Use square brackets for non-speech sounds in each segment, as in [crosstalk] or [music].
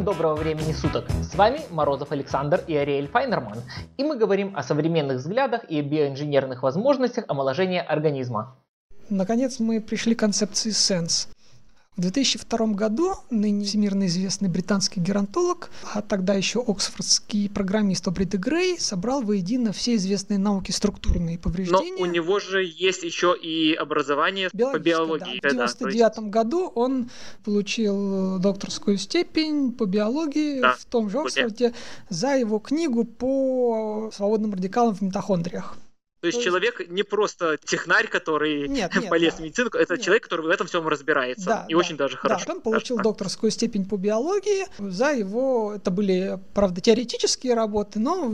Всем доброго времени суток! С вами Морозов Александр и Ариэль Файнерман, и мы говорим о современных взглядах и биоинженерных возможностях омоложения организма. Наконец мы пришли к концепции Sense. В 2002 году ныне всемирно известный британский геронтолог, а тогда еще оксфордский программист Обри де Грей собрал воедино все известные науки структурные повреждения. Но у него же есть еще и образование по биологии. Да. В 1999 да, году он получил докторскую степень по биологии да, в том же Оксфорде за его книгу по свободным радикалам в митохондриях. То есть человек не просто технарь, который нет, [laughs] нет, полез да. в медицину, это нет. человек, который в этом всем разбирается. Да, и да, очень даже хорошо. Да, он получил даже. докторскую степень по биологии. За его, это были, правда, теоретические работы, но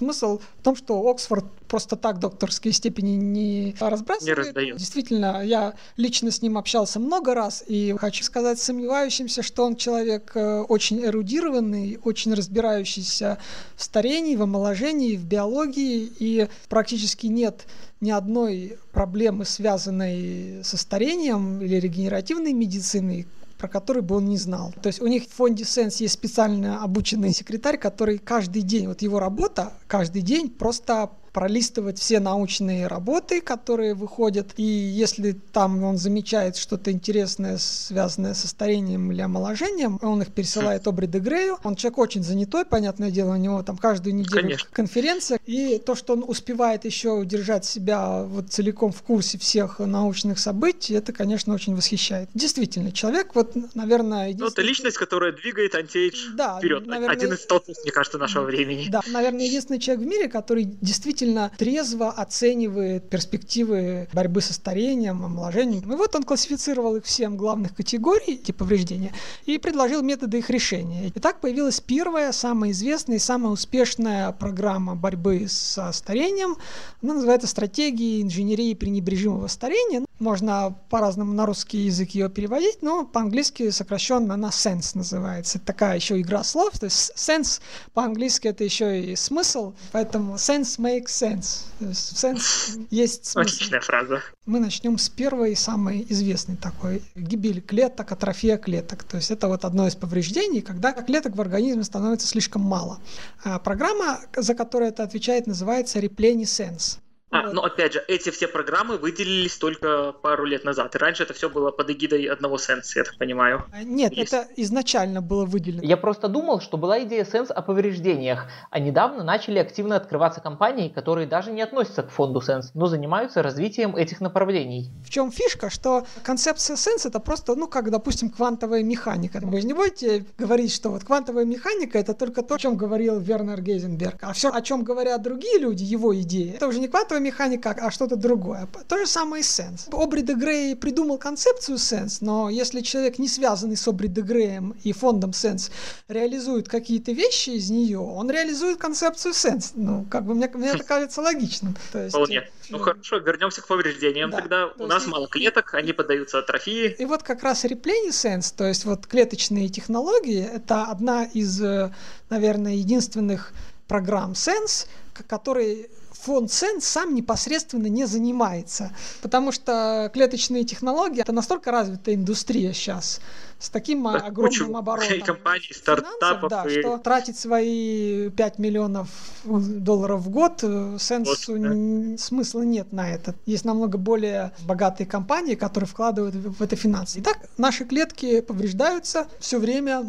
смысл в том, что Оксфорд просто так докторские степени не разбрасывает. Не раздает. Действительно, я лично с ним общался много раз, и хочу сказать сомневающимся, что он человек э, очень эрудированный, очень разбирающийся в старении, в омоложении, в биологии, и практически нет ни одной проблемы, связанной со старением или регенеративной медициной, про который бы он не знал. То есть у них в фонде Sense есть специально обученный секретарь, который каждый день, вот его работа каждый день просто пролистывать все научные работы, которые выходят, и если там он замечает что-то интересное, связанное со старением или омоложением, он их пересылает Обри де Грею. Он человек очень занятой, понятное дело, у него там каждую неделю Конечно. конференция, и то, что он успевает еще удержать себя вот целиком в курсе всех научных событий, это, конечно, очень восхищает. Действительно, человек, вот, наверное... Ну, это личность, которая двигает антиэйдж да, вперед. Наверное, Один из столпов, мне кажется, нашего времени. Да, наверное, единственный человек в мире, который действительно действительно трезво оценивает перспективы борьбы со старением, омоложением. И вот он классифицировал их в 7 главных категорий, типа повреждения, и предложил методы их решения. И так появилась первая, самая известная и самая успешная программа борьбы со старением. Она называется «Стратегии инженерии пренебрежимого старения». Можно по-разному на русский язык ее переводить, но по-английски сокращенно она sense называется. Это такая еще игра слов. То есть sense по-английски это еще и смысл, поэтому sense makes sense. То есть sense [laughs] есть смысл. Отличная фраза. Мы начнем с первой, самой известной такой. Гибель клеток, атрофия клеток. То есть это вот одно из повреждений, когда клеток в организме становится слишком мало. А программа, за которую это отвечает, называется Replenisense. А, вот. ну опять же, эти все программы выделились только пару лет назад. И раньше это все было под эгидой одного Sense, я так понимаю. А, нет, Есть. это изначально было выделено. Я просто думал, что была идея Sense о повреждениях, а недавно начали активно открываться компании, которые даже не относятся к фонду Sense, но занимаются развитием этих направлений. В чем фишка, что концепция Sense это просто, ну как, допустим, квантовая механика. Вы же не будете говорить, что вот квантовая механика это только то, о чем говорил Вернер Гейзенберг. А все, о чем говорят другие люди, его идеи, это уже не квантовая механика, а что-то другое. То же самое и Sense. Обри де Грей придумал концепцию Sense, но если человек, не связанный с Обри де Греем и фондом Sense, реализует какие-то вещи из нее, он реализует концепцию Sense. Ну, как бы мне, мне это [laughs] кажется логичным. То есть, Вполне. Ну хорошо, вернемся к повреждениям. Да, Тогда у нас есть... мало клеток, они поддаются атрофии. И вот как раз Replenisense, то есть вот клеточные технологии, это одна из, э, наверное, единственных программ Sense, который фонд Сен сам непосредственно не занимается, потому что клеточные технологии это настолько развитая индустрия сейчас, с таким да, огромным оборотом [laughs] компаний, стартапов да, и... что тратить свои 5 миллионов долларов в год э, сенсу вот, да. смысла нет на это. Есть намного более богатые компании, которые вкладывают в это финансы. Итак, наши клетки повреждаются все время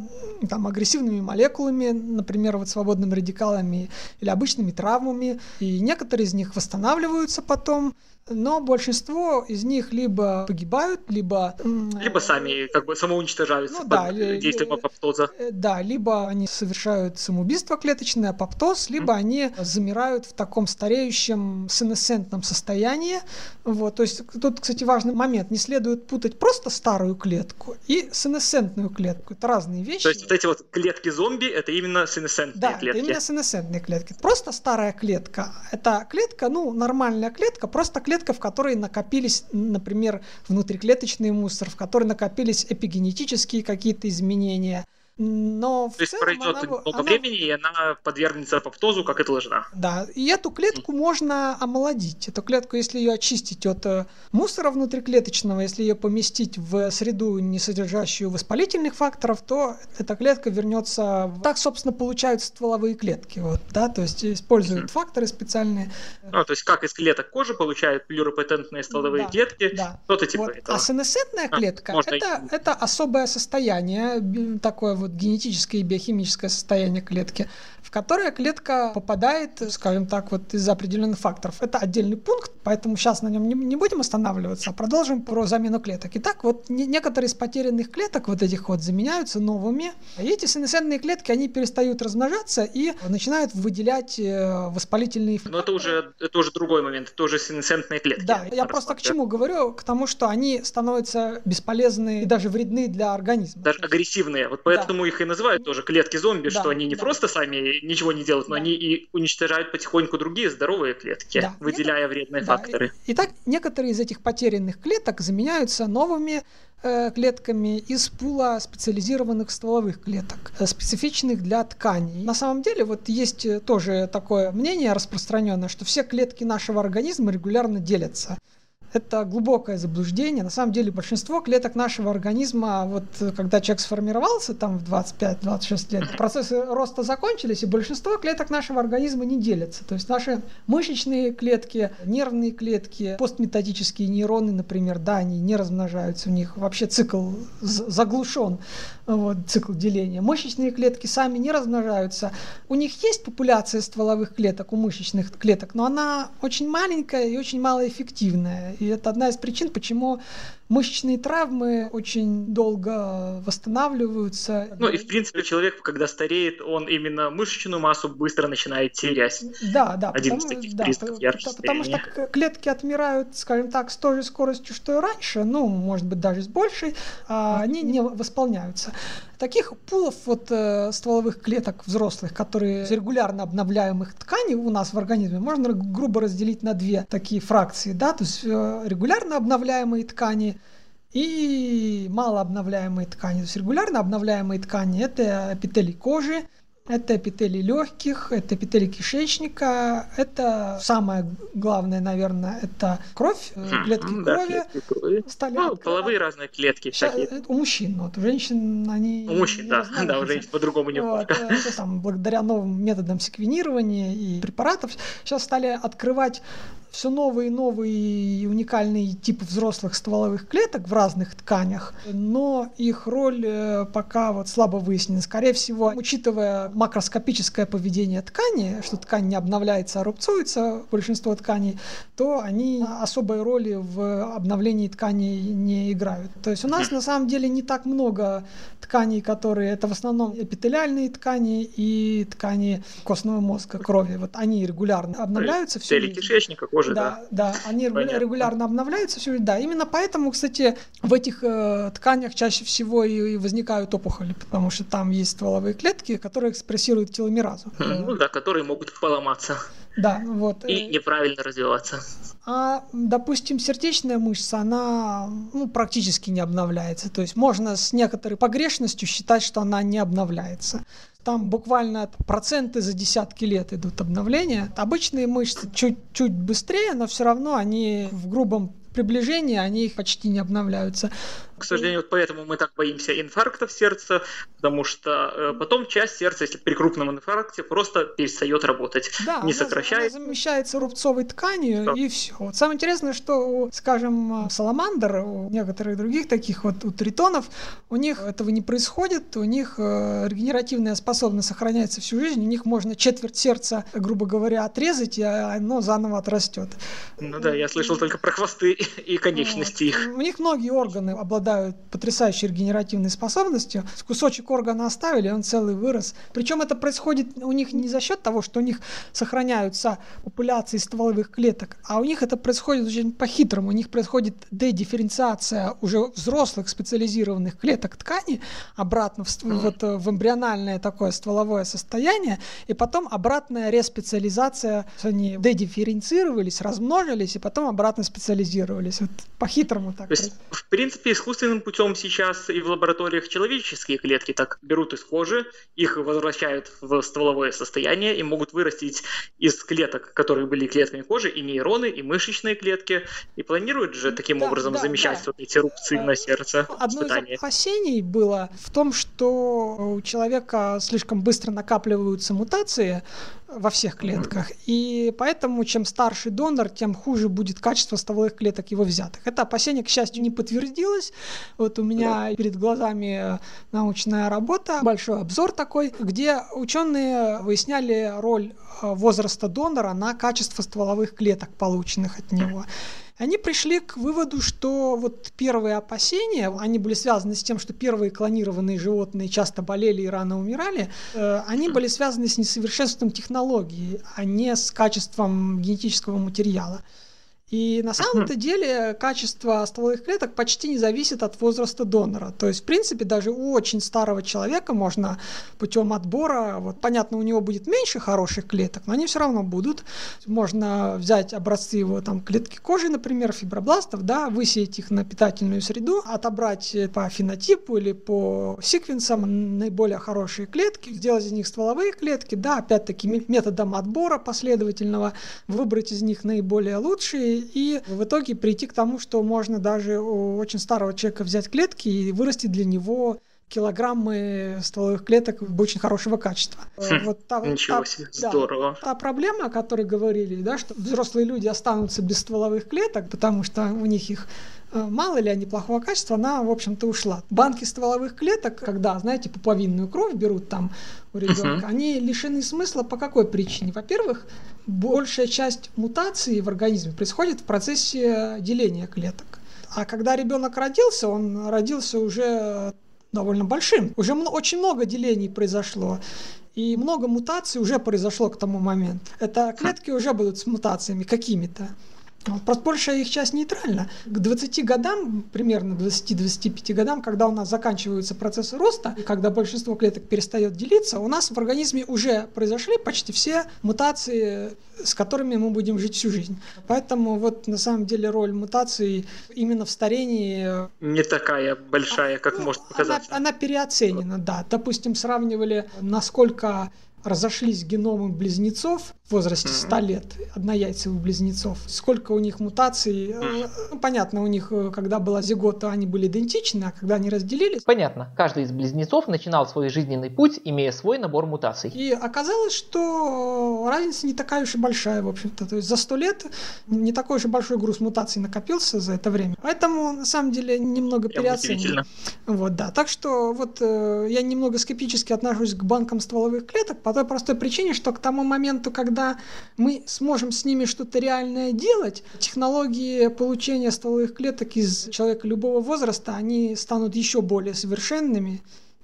там, агрессивными молекулами, например, вот свободными радикалами или обычными травмами, и некоторые из них восстанавливаются потом, но большинство из них либо погибают, либо... Либо сами как бы самоуничтожаются ну, под да, действием апоптоза. Э, да, либо они совершают самоубийство клеточное, апоптоз, либо mm. они замирают в таком стареющем сенесцентном состоянии. Вот, то есть тут, кстати, важный момент. Не следует путать просто старую клетку и сенесцентную клетку. Это разные вещи. То есть вот эти вот клетки-зомби, это именно сенесцентные да, клетки? Да, именно сенесцентные клетки. Просто старая клетка. Это клетка, ну, нормальная клетка, просто клетка клетка, в которой накопились, например, внутриклеточный мусор, в которой накопились эпигенетические какие-то изменения, Но в То есть целом пройдет она, много она- времени, и она подвергнется апоптозу, как и должна. Да, и эту клетку можно омолодить. Эту клетку, если ее очистить от э, мусора внутриклеточного, если ее поместить в среду, не содержащую воспалительных факторов, то эта клетка вернется. Так, собственно, получаются стволовые клетки. Вот, да, то есть используют Мгм. факторы специальные. Ну, то есть как из клеток кожи получают плюропатентные стволовые Да, клетки, Да. что-то типа Вот. этого. А сенесцентная А, клетка можно это, и- это особое состояние, такое вот генетическое и биохимическое состояние клетки, в которое клетка попадает, скажем так, вот из-за определенных факторов. Это отдельный пункт, поэтому сейчас на нем не, не будем останавливаться, а продолжим про замену клеток. Итак, вот не- некоторые из потерянных клеток вот этих вот заменяются новыми, и эти сенесцентные клетки, они перестают размножаться и начинают выделять э, воспалительные Но это уже, это уже другой момент, это уже сенесцентные клетки. да, я просто к чему говорю? К тому, что они становятся бесполезны и даже вредны для организма. Даже агрессивные. Вот поэтому их и называют тоже клетки зомби, Да, что они не да. просто сами ничего не делают, но Да. они и уничтожают потихоньку другие здоровые клетки, Да. выделяя вредные Да, факторы. Итак, некоторые из этих потерянных клеток заменяются новыми э, клетками из пула специализированных стволовых клеток, э, специфичных для тканей. На самом деле, вот есть э, тоже такое мнение распространенное, что все клетки нашего организма регулярно делятся. Это глубокое заблуждение. На самом деле большинство клеток нашего организма, вот когда человек сформировался там в 25-26 лет, процессы роста закончились, и большинство клеток нашего организма не делятся. То есть наши мышечные клетки, нервные клетки, постметатические нейроны, например, да, они не размножаются, у них вообще цикл заглушен, вот, цикл деления. Мышечные клетки сами не размножаются. У них есть популяция стволовых клеток, у мышечных клеток, но она очень маленькая и очень малоэффективная. И это одна из причин, почему мышечные травмы очень долго восстанавливаются. Ну и в принципе человек, когда стареет, он именно мышечную массу быстро начинает терять. Да, да. Один из потому, таких да, признаков по- яркого по- потому что клетки отмирают, скажем так, с той же скоростью, что и раньше, ну, может быть, даже с большей, а они не восполняются. Таких пулов вот э, стволовых клеток взрослых, которые регулярно обновляемых тканей у нас в организме, можно грубо разделить на две такие фракции, да, то есть э, регулярно обновляемые ткани и малообновляемые ткани. То есть регулярно обновляемые ткани – это эпителий кожи, это эпителий легких, это эпителий кишечника, это самое главное, наверное, это кровь, э, Хм, клетки м, да, крови. клетки крови. Ну, половые разные клетки всякие. э, у мужчин, вот, у женщин они У мужчин, не да, да, у женщин по-другому Вот, немножко. э, самое, благодаря новым методам секвенирования и препаратов сейчас стали открывать все новые и новые и уникальные типы взрослых стволовых клеток в разных тканях, но их роль э, пока вот слабо выяснена. Скорее всего, учитывая макроскопическое поведение ткани, что ткань не обновляется, а рубцуется, большинство тканей, то они особой роли в обновлении тканей не играют. То есть у нас на самом деле не так много тканей, которые это в основном эпителиальные ткани и ткани костного мозга, крови. Вот они регулярно обновляются Цели кишечника, кожи, да. Да, да, они Понятно. регулярно обновляются жизнь. Да, именно поэтому, кстати, в этих э, тканях чаще всего и, и возникают опухоли, потому что там есть стволовые клетки, которые экспрессируют теломеразу. Хм, Ну да, которые могут поломаться Да, вот. и неправильно развиваться. А, допустим, сердечная мышца, она ну, практически не обновляется. То есть можно с некоторой погрешностью считать, что она не обновляется. Там буквально проценты за десятки лет идут обновления. Обычные мышцы чуть-чуть быстрее, но все равно они в грубом приближении, они почти не обновляются. К сожалению, вот поэтому мы так боимся инфарктов сердца, потому что э, потом часть сердца, если при крупном инфаркте, просто перестает работать. Да, не сокращается. она замещается рубцовой тканью Да. и все. Вот самое интересное, что, у, скажем, саламандр, у некоторых других таких вот у тритонов, у них этого не происходит, у них э, регенеративная способность сохраняется всю жизнь, у них можно четверть сердца, грубо говоря, отрезать, и оно заново отрастет. Ну да, я слышал только про хвосты и конечности их. Вот. У них многие органы обладают потрясающей регенеративной способностью. Кусочек органа оставили, он целый вырос. Причем это происходит у них не за счет того, что у них сохраняются популяции стволовых клеток, а у них это происходит очень по-хитрому. У них происходит дедифференциация уже взрослых специализированных клеток ткани обратно в, вот, э, в эмбриональное такое стволовое состояние, и потом обратная респециализация. Они дедифференцировались, размножились, и потом обратно специализировались. Вот по-хитрому так. То есть, в принципе, искусственное искусственным путем сейчас и в лабораториях человеческие клетки так берут из кожи, их возвращают в стволовое состояние и могут вырастить из клеток, которые были клетками кожи, и нейроны, и мышечные клетки, и планируют же таким да, образом да, замещать да. вот эти рубцы на сердце. Одно из опасений было в том, что у человека слишком быстро накапливаются мутации, во всех клетках. И поэтому, чем старше донор, тем хуже будет качество стволовых клеток его взятых. Это опасение, к счастью, не подтвердилось. Вот у меня да. перед глазами научная работа, большой обзор такой, где ученые выясняли роль э, возраста донора на качество стволовых клеток, полученных от него. Они пришли к выводу, что вот первые опасения, они были связаны с тем, что первые клонированные животные часто болели и рано умирали, э, они были связаны с несовершенством технологии, а не с качеством генетического материала. И на самом-то деле качество стволовых клеток почти не зависит от возраста донора. То есть, в принципе, даже у очень старого человека можно путем отбора, вот понятно, у него будет меньше хороших клеток, но они все равно будут. Можно взять образцы его там клетки кожи, например, фибробластов, да, высеять их на питательную среду, отобрать по фенотипу или по секвенсам наиболее хорошие клетки, сделать из них стволовые клетки, да, опять-таки методом отбора последовательного, выбрать из них наиболее лучшие и в итоге прийти к тому, что можно даже у очень старого человека взять клетки и вырастить для него килограммы стволовых клеток очень хорошего качества. Хм, вот та, ничего та, себе, да, здорово. Та проблема, о которой говорили, да, что взрослые люди останутся без стволовых клеток, потому что у них их э, мало ли они плохого качества, она, в общем-то, ушла. Банки стволовых клеток, когда, знаете, пуповинную кровь берут там у ребенка, uh-huh. они лишены смысла по какой причине? Во-первых, большая часть мутаций в организме происходит в процессе деления клеток. А когда ребенок родился, он родился уже довольно большим. Уже очень много делений произошло. И много мутаций уже произошло к тому моменту. Это клетки уже будут с мутациями какими-то. Просто большая их часть нейтральна. К 20 годам, примерно 20-25 годам, когда у нас заканчиваются процессы роста, когда большинство клеток перестает делиться, у нас в организме уже произошли почти все мутации, с которыми мы будем жить всю жизнь. Поэтому вот на самом деле роль мутаций именно в старении... Не такая большая, как ну, может показаться. Она, она переоценена, да. Допустим, сравнивали, насколько разошлись геномы близнецов в возрасте 100 лет, однояйцевых близнецов. Сколько у них мутаций? Э, ну, понятно, у них, э, когда была зигота, они были идентичны, а когда они разделились... Понятно. Каждый из близнецов начинал свой жизненный путь, имея свой набор мутаций. И оказалось, что разница не такая уж и большая, в общем-то. То есть за 100 лет не такой уж и большой груз мутаций накопился за это время. Поэтому, на самом деле, немного переоценено. Вот, да. Так что вот э, я немного скептически отношусь к банкам стволовых клеток, по той простой причине, что к тому моменту, когда мы сможем с ними что-то реальное делать, технологии получения стволовых клеток из человека любого возраста, они станут еще более совершенными,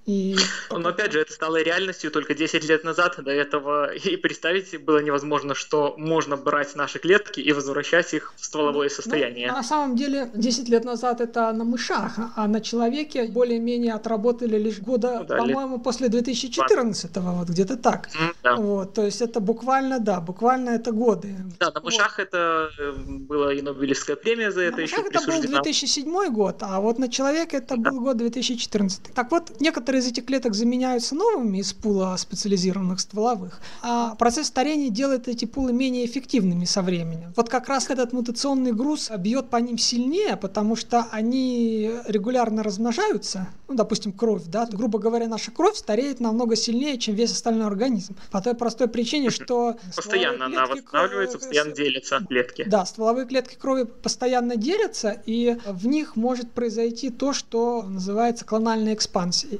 и... Но опять же, это стало реальностью только 10 лет назад. До этого и представить было невозможно, что можно брать наши клетки и возвращать их в стволовое ну, состояние. Ну, на самом деле, 10 лет назад это на мышах, а на человеке более-менее отработали лишь года, ну, да, по-моему, лет... после 2014-го, вот где-то так. Mm, да. Вот, то есть это буквально, да, буквально это годы. Да, на мышах вот. это э, была и Нобелевская премия за это на еще это был 2007 год, а вот на человека это да. был год 2014. Так вот, некоторые из этих клеток заменяются новыми из пула специализированных стволовых, а процесс старения делает эти пулы менее эффективными со временем. Вот как раз этот мутационный груз бьет по ним сильнее, потому что они регулярно размножаются, ну, допустим, кровь, да, грубо говоря, наша кровь стареет намного сильнее, чем весь остальной организм. По той простой причине, что... [clears throat] Постоянно она восстанавливается, постоянно делятся клетки. Да, стволовые клетки крови постоянно делятся, и в них может произойти то, что называется клональной экспансией.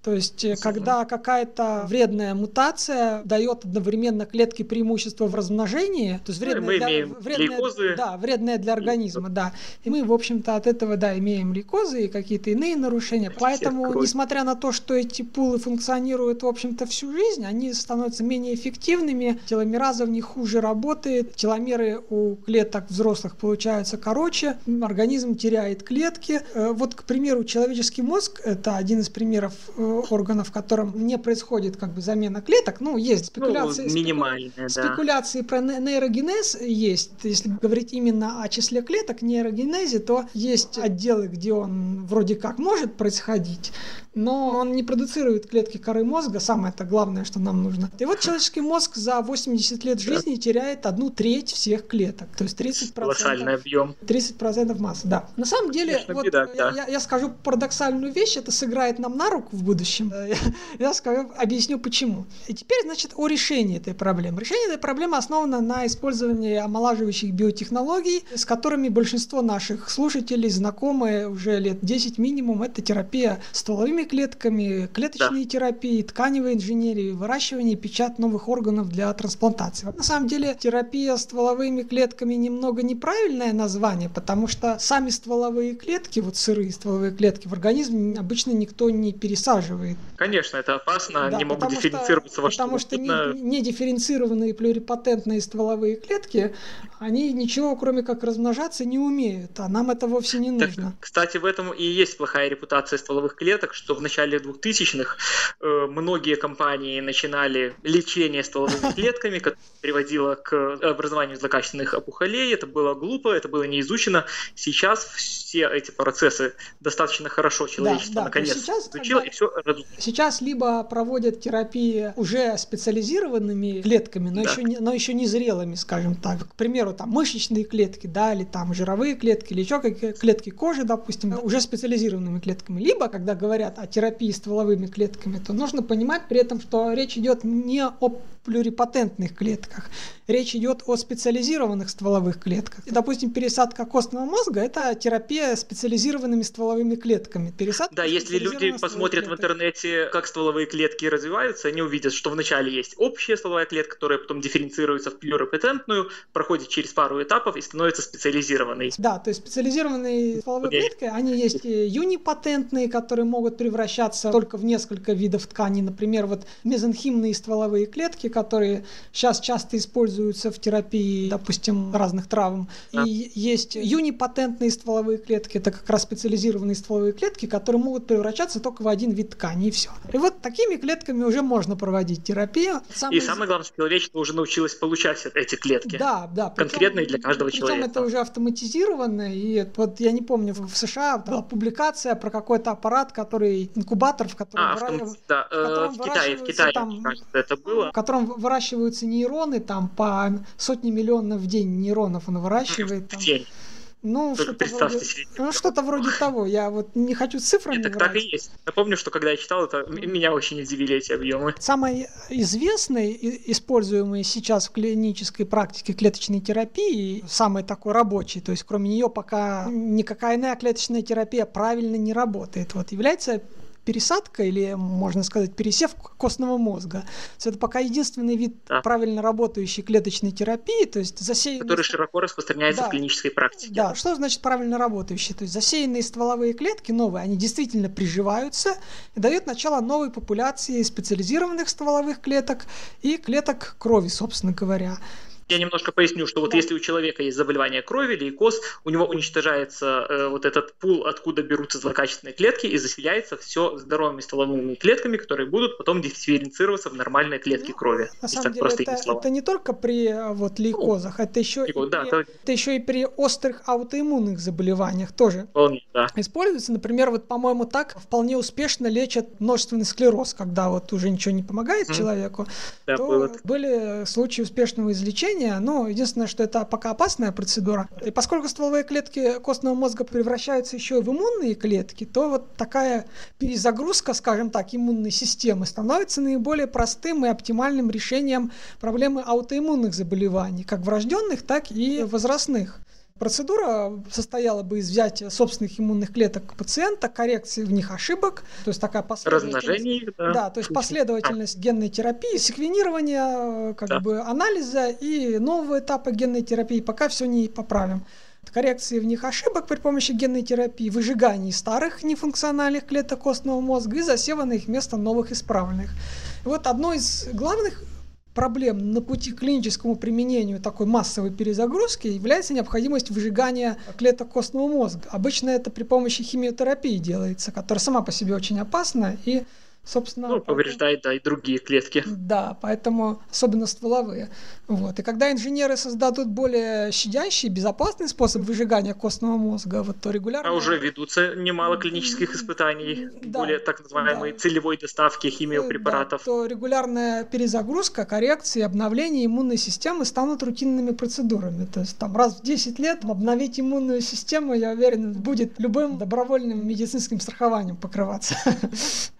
То есть, э, когда какая-то вредная мутация дает одновременно клетке преимущество в размножении, то есть вредная, мы для, имеем вредная, да, вредная для организма, да. И мы, в общем-то, от этого, да, имеем лейкозы и какие-то иные нарушения. Поэтому, несмотря на то, что эти пулы функционируют, в общем-то, всю жизнь, они становятся менее эффективными, теломераза в них хуже работает, теломеры у клеток взрослых получаются короче, организм теряет клетки. Э, вот, к примеру, человеческий мозг, это один из примеров органов, в котором не происходит как бы замена клеток. Ну, есть спекуляции. Ну, минимальные, спеку... да. Спекуляции про нейрогенез есть. Если говорить именно о числе клеток, нейрогенезе, то есть отделы, где он вроде как может происходить, но он не продуцирует клетки коры мозга, самое это главное, что нам нужно. И вот человеческий мозг за 80 лет жизни теряет одну треть всех клеток, то есть 30%. Колоссальный объем. 30% массы, да. На самом деле, Конечно, вот беда, я, да. я, я скажу парадоксальную вещь, это сыграет нам на руку в будущем. [laughs] Я, я скажу, объясню почему. И теперь, значит, о решении этой проблемы. Решение этой проблемы основано на использовании омолаживающих биотехнологий, с которыми большинство наших слушателей знакомы уже лет 10 минимум. Это терапия стволовыми стволовыми клетками, клеточной да. терапии, тканевой инженерии, выращивание и печать новых органов для трансплантации. На самом деле терапия стволовыми клетками немного неправильное название, потому что сами стволовые клетки, вот сырые стволовые клетки в организм обычно никто не пересаживает. Конечно, это опасно, да, они могут дифференцироваться что, во что Потому что не, не дифференцированные плюрипатентные стволовые клетки, они ничего, кроме как размножаться, не умеют, а нам это вовсе не нужно. Так, кстати, в этом и есть плохая репутация стволовых клеток, что в начале 2000-х э, многие компании начинали лечение стволовыми [laughs] клетками, которое приводило к образованию злокачественных опухолей. Это было глупо, это было не изучено. Сейчас все эти процессы достаточно хорошо человечество да, да, наконец сейчас, изучило, когда... и все Сейчас либо проводят терапии уже специализированными клетками, но, да. еще не, но еще не зрелыми, скажем так. К примеру, там мышечные клетки, да, или там жировые клетки, или еще какие клетки кожи, допустим, уже специализированными клетками. Либо, когда говорят о терапии стволовыми клетками, то нужно понимать при этом, что речь идет не о плюрипатентных клетках. Речь идет о специализированных стволовых клетках. И, допустим, пересадка костного мозга – это терапия специализированными стволовыми клетками. Пересадка да, если люди посмотрят клеток. в интернете, как стволовые клетки развиваются, они увидят, что вначале есть общая стволовая клетка, которая потом дифференцируется в плюрипатентную, проходит через пару этапов и становится специализированной. Да, то есть специализированные стволовые клетки, они есть юнипатентные, которые могут превращаться только в несколько видов тканей. Например, вот мезонхимные стволовые клетки, которые сейчас часто используются в терапии, допустим, разных травм. И есть юнипатентные стволовые клетки, это как раз специализированные стволовые клетки, которые могут превращаться только в один вид ткани, и все. И вот такими клетками уже можно проводить терапию. Сам и самое главное, что человечество уже научилось получать эти клетки. Да, да. Конкретные для каждого причем человека. это уже автоматизировано, и вот я не помню, в США была публикация про какой-то аппарат, который инкубатор, в котором, а, выра... да, в, котором э, в Китае, в Китае, там, кажется, это было. В котором выращиваются нейроны, там по сотни миллионов в день нейронов он выращивает. Там. В день. Ну, что-то вроде, ну, что-то вроде того. Я вот не хочу цифрами Нет, так, так и есть. Напомню, что когда я читал, это меня очень удивили эти объемы. Самый известный, используемый сейчас в клинической практике клеточной терапии, самый такой рабочий, то есть кроме нее пока никакая иная клеточная терапия правильно не работает, вот является пересадка или, можно сказать, пересев костного мозга. Это пока единственный вид да. правильно работающей клеточной терапии, то есть засеянные... Который широко распространяется да. в клинической практике. Да, что значит правильно работающий? То есть засеянные стволовые клетки новые, они действительно приживаются и дают начало новой популяции специализированных стволовых клеток и клеток крови, собственно говоря я немножко поясню, что вот если у человека есть заболевание крови, лейкоз, у него уничтожается э, вот этот пул, откуда берутся злокачественные клетки, и заселяется все здоровыми стволовыми клетками, которые будут потом дифференцироваться в нормальные клетки ну, крови. На самом деле, это, это не только при э, вот, лейкозах, ну, это еще, и, да, при, то... это еще и при острых аутоиммунных заболеваниях тоже Вполне, да. используется. Например, вот, по-моему, так вполне успешно лечат множественный склероз, когда вот уже ничего не помогает mm. человеку, да, то было. были случаи успешного излечения лечения, но единственное, что это пока опасная процедура. И поскольку стволовые клетки костного мозга превращаются еще и в иммунные клетки, то вот такая перезагрузка, скажем так, иммунной системы становится наиболее простым и оптимальным решением проблемы аутоиммунных заболеваний, как врожденных, так и возрастных. Процедура состояла бы из взятия собственных иммунных клеток пациента, коррекции в них ошибок, то есть такая последовательность. да. да, то есть последовательность генной терапии, секвенирования, как да. бы анализа и нового этапа генной терапии, пока все не поправим коррекции в них ошибок при помощи генной терапии, выжигании старых нефункциональных клеток костного мозга и засева на их место новых исправленных. вот одно из главных проблем на пути к клиническому применению такой массовой перезагрузки является необходимость выжигания клеток костного мозга. Обычно это при помощи химиотерапии делается, которая сама по себе очень опасна и Собственно, ну, повреждает, да, и другие клетки. Да, поэтому особенно стволовые. Вот. И когда инженеры создадут более щадящий, безопасный способ выжигания костного мозга, вот то регулярно... А уже ведутся немало клинических испытаний, да, более так называемой да. целевой доставки химиопрепаратов. Да, то регулярная перезагрузка, коррекция, обновление иммунной системы станут рутинными процедурами. То есть там раз в 10 лет обновить иммунную систему, я уверен, будет любым добровольным медицинским страхованием покрываться.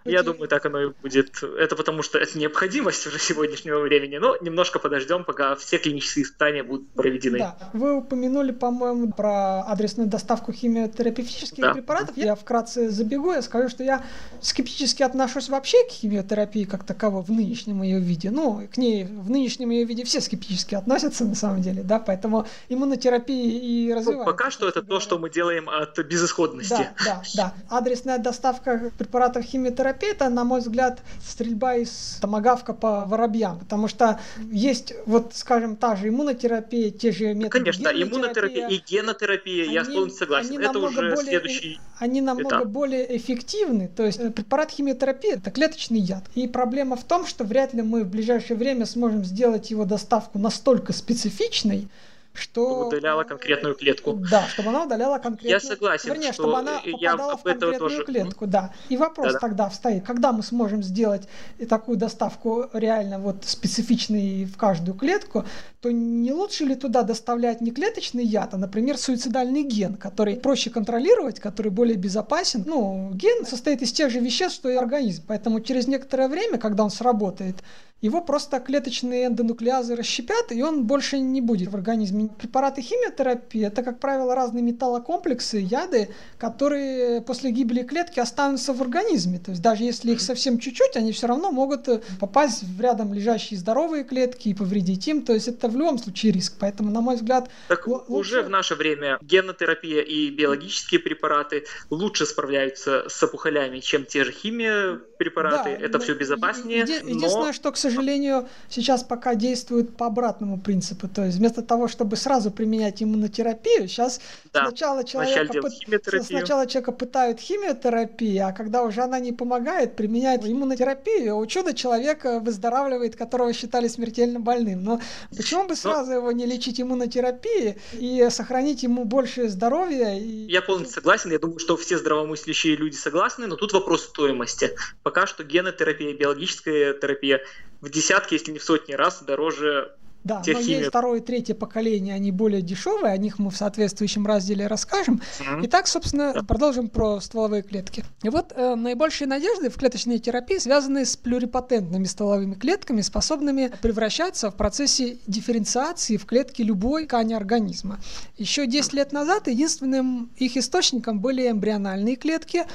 Я думаю, так оно и будет. Это потому что это необходимость уже сегодняшнего времени, но немножко подождем, пока все клинические испытания будут проведены. Да. Вы упомянули, по-моему, про адресную доставку химиотерапевтических да. препаратов. Я вкратце забегу, я скажу, что я скептически отношусь вообще к химиотерапии как таковой в нынешнем ее виде. Ну, к ней в нынешнем ее виде все скептически относятся на самом деле, да, поэтому иммунотерапия и ну, развивается. Ну, пока что это то, что мы делаем от безысходности. Да, да, да. Адресная доставка препаратов химиотерапии это, на мой взгляд, стрельба из томагавка по воробьям, потому что есть, вот, скажем, та же иммунотерапия, те же методы Конечно, иммунотерапия и генотерапия, они, я полностью согласен, это уже более, следующий Они намного этап. более эффективны, то есть э, препарат химиотерапии – это клеточный яд. И проблема в том, что вряд ли мы в ближайшее время сможем сделать его доставку настолько специфичной, что... Удаляла конкретную клетку. Да, чтобы она удаляла конкретную... Я согласен, Вернее, что чтобы она попадала в конкретную тоже... клетку, да. И вопрос Да-да. тогда встает, когда мы сможем сделать такую доставку реально вот специфичной в каждую клетку, то не лучше ли туда доставлять не клеточный яд, а, например, суицидальный ген, который проще контролировать, который более безопасен. Ну, ген состоит из тех же веществ, что и организм, поэтому через некоторое время, когда он сработает, его просто клеточные эндонуклеазы расщепят, и он больше не будет в организме. Препараты химиотерапии – это, как правило, разные металлокомплексы, яды, которые после гибели клетки останутся в организме. То есть даже если их совсем чуть-чуть, они все равно могут попасть в рядом лежащие здоровые клетки и повредить им. То есть это в любом случае риск. Поэтому, на мой взгляд... Так лучше... уже в наше время генотерапия и биологические препараты лучше справляются с опухолями, чем те же химиопрепараты. Да, это все безопаснее. Еди- но... Единственное, что, к сожалению, сожалению, сейчас пока действует по обратному принципу. То есть вместо того, чтобы сразу применять иммунотерапию, сейчас да. сначала, человека пы... сначала человека пытают химиотерапией, а когда уже она не помогает, применяют иммунотерапию. У чуда человека выздоравливает, которого считали смертельно больным. Но почему бы сразу Но... его не лечить иммунотерапией и сохранить ему больше здоровья? И... Я полностью согласен. Я думаю, что все здравомыслящие люди согласны, но тут вопрос стоимости. Пока что генотерапия, биологическая терапия в десятки, если не в сотни раз дороже да, но есть второе и третье поколение, они более дешевые, о них мы в соответствующем разделе расскажем. Mm-hmm. Итак, собственно, да. продолжим про стволовые клетки. И вот э, наибольшие надежды в клеточной терапии связаны с плюрипатентными стволовыми клетками, способными превращаться в процессе дифференциации в клетки любой ткани организма. Еще 10 лет назад единственным их источником были эмбриональные клетки,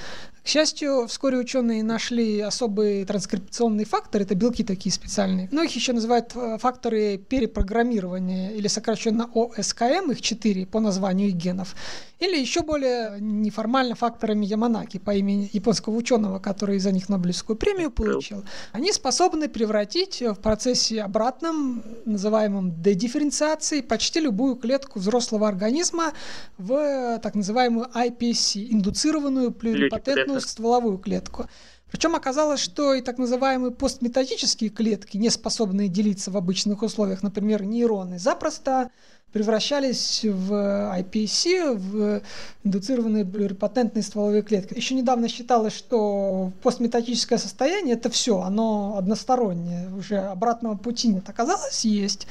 к счастью, вскоре ученые нашли особый транскрипционный фактор, это белки такие специальные. Но их еще называют э, факторы перепрограммирования, или сокращенно ОСКМ, их четыре по названию генов. Или еще более неформально факторами Яманаки по имени японского ученого, который за них Нобелевскую премию получил. Они способны превратить в процессе обратном, называемом дедифференциацией, почти любую клетку взрослого организма в так называемую IPSC, индуцированную плюрипатентную стволовую клетку. Причем оказалось, что и так называемые постметодические клетки, не способные делиться в обычных условиях, например, нейроны, запросто превращались в IPC, в индуцированные плюрипатентные стволовые клетки. Еще недавно считалось, что постметатическое состояние это все, оно одностороннее, уже обратного пути нет. Оказалось, есть.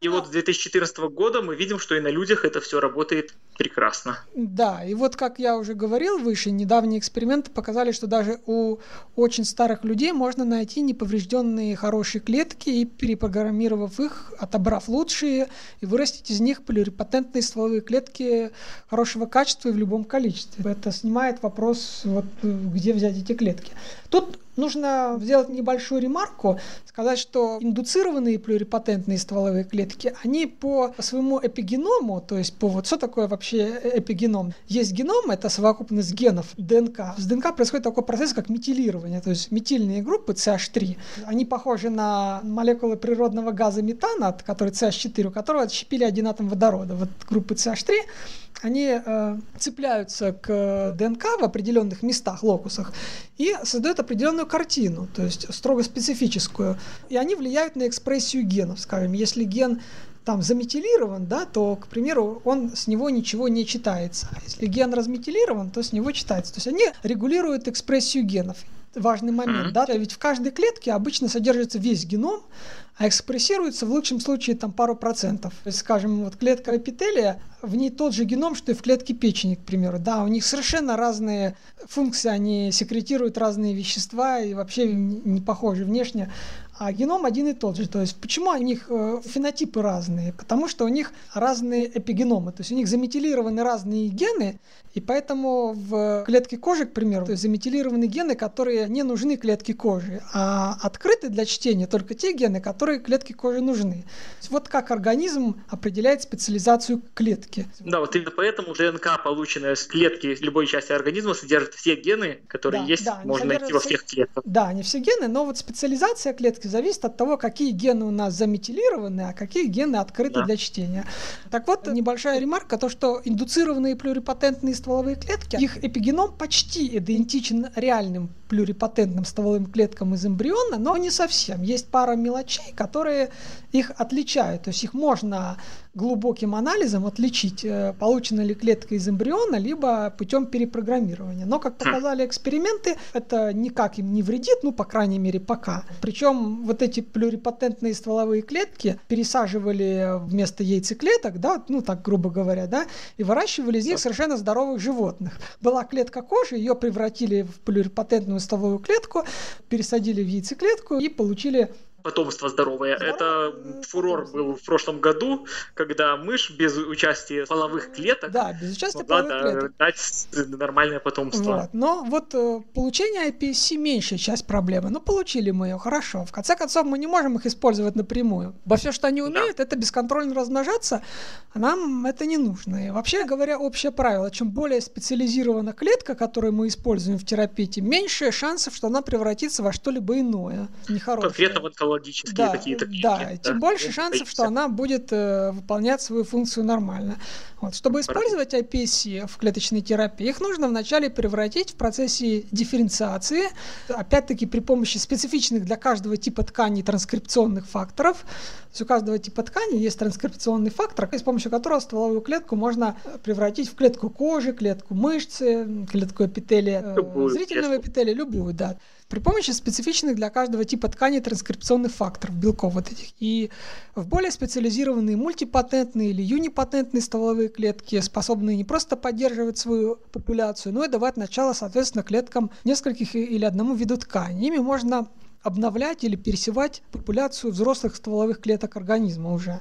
И вот с 2014 года мы видим, что и на людях это все работает прекрасно. Да, и вот как я уже говорил выше, недавние эксперименты показали, что даже у очень старых людей можно найти неповрежденные хорошие клетки и перепрограммировав их, отобрав лучшие и вырастить из них полирепатентные стволовые клетки хорошего качества и в любом количестве. Это снимает вопрос, вот, где взять эти клетки. Тут нужно сделать небольшую ремарку, сказать, что индуцированные плюрипатентные стволовые клетки, они по своему эпигеному, то есть по вот что такое вообще эпигеном? Есть геном, это совокупность генов ДНК. С ДНК происходит такой процесс, как метилирование, то есть метильные группы CH3, они похожи на молекулы природного газа метана, который CH4, у которого отщепили один атом водорода. Вот группы CH3 они э, цепляются к ДНК в определенных местах, локусах, и создают определенную картину, то есть строго специфическую. И они влияют на экспрессию генов. Скажем, если ген там заметилирован, да, то, к примеру, он с него ничего не читается. Если ген разметилирован, то с него читается. То есть они регулируют экспрессию генов важный момент, да, ведь в каждой клетке обычно содержится весь геном, а экспрессируется в лучшем случае там пару процентов. То есть, скажем, вот клетка эпителия, в ней тот же геном, что и в клетке печени, к примеру. Да, у них совершенно разные функции, они секретируют разные вещества и вообще не похожи внешне а геном один и тот же. То есть почему у них э, фенотипы разные? Потому что у них разные эпигеномы, то есть у них заметилированы разные гены, и поэтому в клетке кожи, к примеру, то есть заметилированы гены, которые не нужны клетке кожи, а открыты для чтения только те гены, которые клетке кожи нужны. Вот как организм определяет специализацию клетки. Да, вот именно поэтому ДНК, полученная с клетки любой части организма, содержит все гены, которые да, есть, да, можно найти во всех клетках. Да, не все гены, но вот специализация клетки зависит от того, какие гены у нас заметилированы, а какие гены открыты да. для чтения. Так вот, небольшая ремарка, то, что индуцированные плюрипатентные стволовые клетки, их эпигеном почти идентичен реальным плюрипатентным стволовым клеткам из эмбриона, но не совсем. Есть пара мелочей, которые их отличают. То есть их можно глубоким анализом отличить, э, получена ли клетка из эмбриона, либо путем перепрограммирования. Но, как показали эксперименты, это никак им не вредит, ну, по крайней мере, пока. Причем вот эти плюрипатентные стволовые клетки пересаживали вместо яйцеклеток, да, ну, так грубо говоря, да, и выращивали из них совершенно здоровых животных. Была клетка кожи, ее превратили в плюрипатентную стволовую клетку, пересадили в яйцеклетку и получили потомство здоровое. Здорово. Это фурор был в прошлом году, когда мышь без участия половых клеток да, без участия могла половых клеток. дать нормальное потомство. Вот. Но вот э, получение IPSC меньшая часть проблемы. Ну, получили мы ее, хорошо. В конце концов, мы не можем их использовать напрямую. Во все, что они умеют, да. это бесконтрольно размножаться, а нам это не нужно. И вообще говоря, общее правило, чем более специализирована клетка, которую мы используем в терапии, тем меньше шансов, что она превратится во что-либо иное, нехорошее. Конкретно в онкологические да, какие-то Да, да, тем больше шансов, что она будет э, выполнять свою функцию нормально. Вот. Чтобы использовать iPSC в клеточной терапии, их нужно вначале превратить в процессе дифференциации, опять-таки при помощи специфичных для каждого типа тканей транскрипционных факторов. То есть у каждого типа ткани есть транскрипционный фактор, с помощью которого стволовую клетку можно превратить в клетку кожи, клетку мышцы, клетку эпителия, э, зрительного эпителия, любую, да при помощи специфичных для каждого типа ткани транскрипционных факторов, белков вот этих. И в более специализированные мультипатентные или юнипатентные стволовые клетки, способные не просто поддерживать свою популяцию, но и давать начало, соответственно, клеткам нескольких или одному виду ткани. Ими можно обновлять или пересевать популяцию взрослых стволовых клеток организма уже.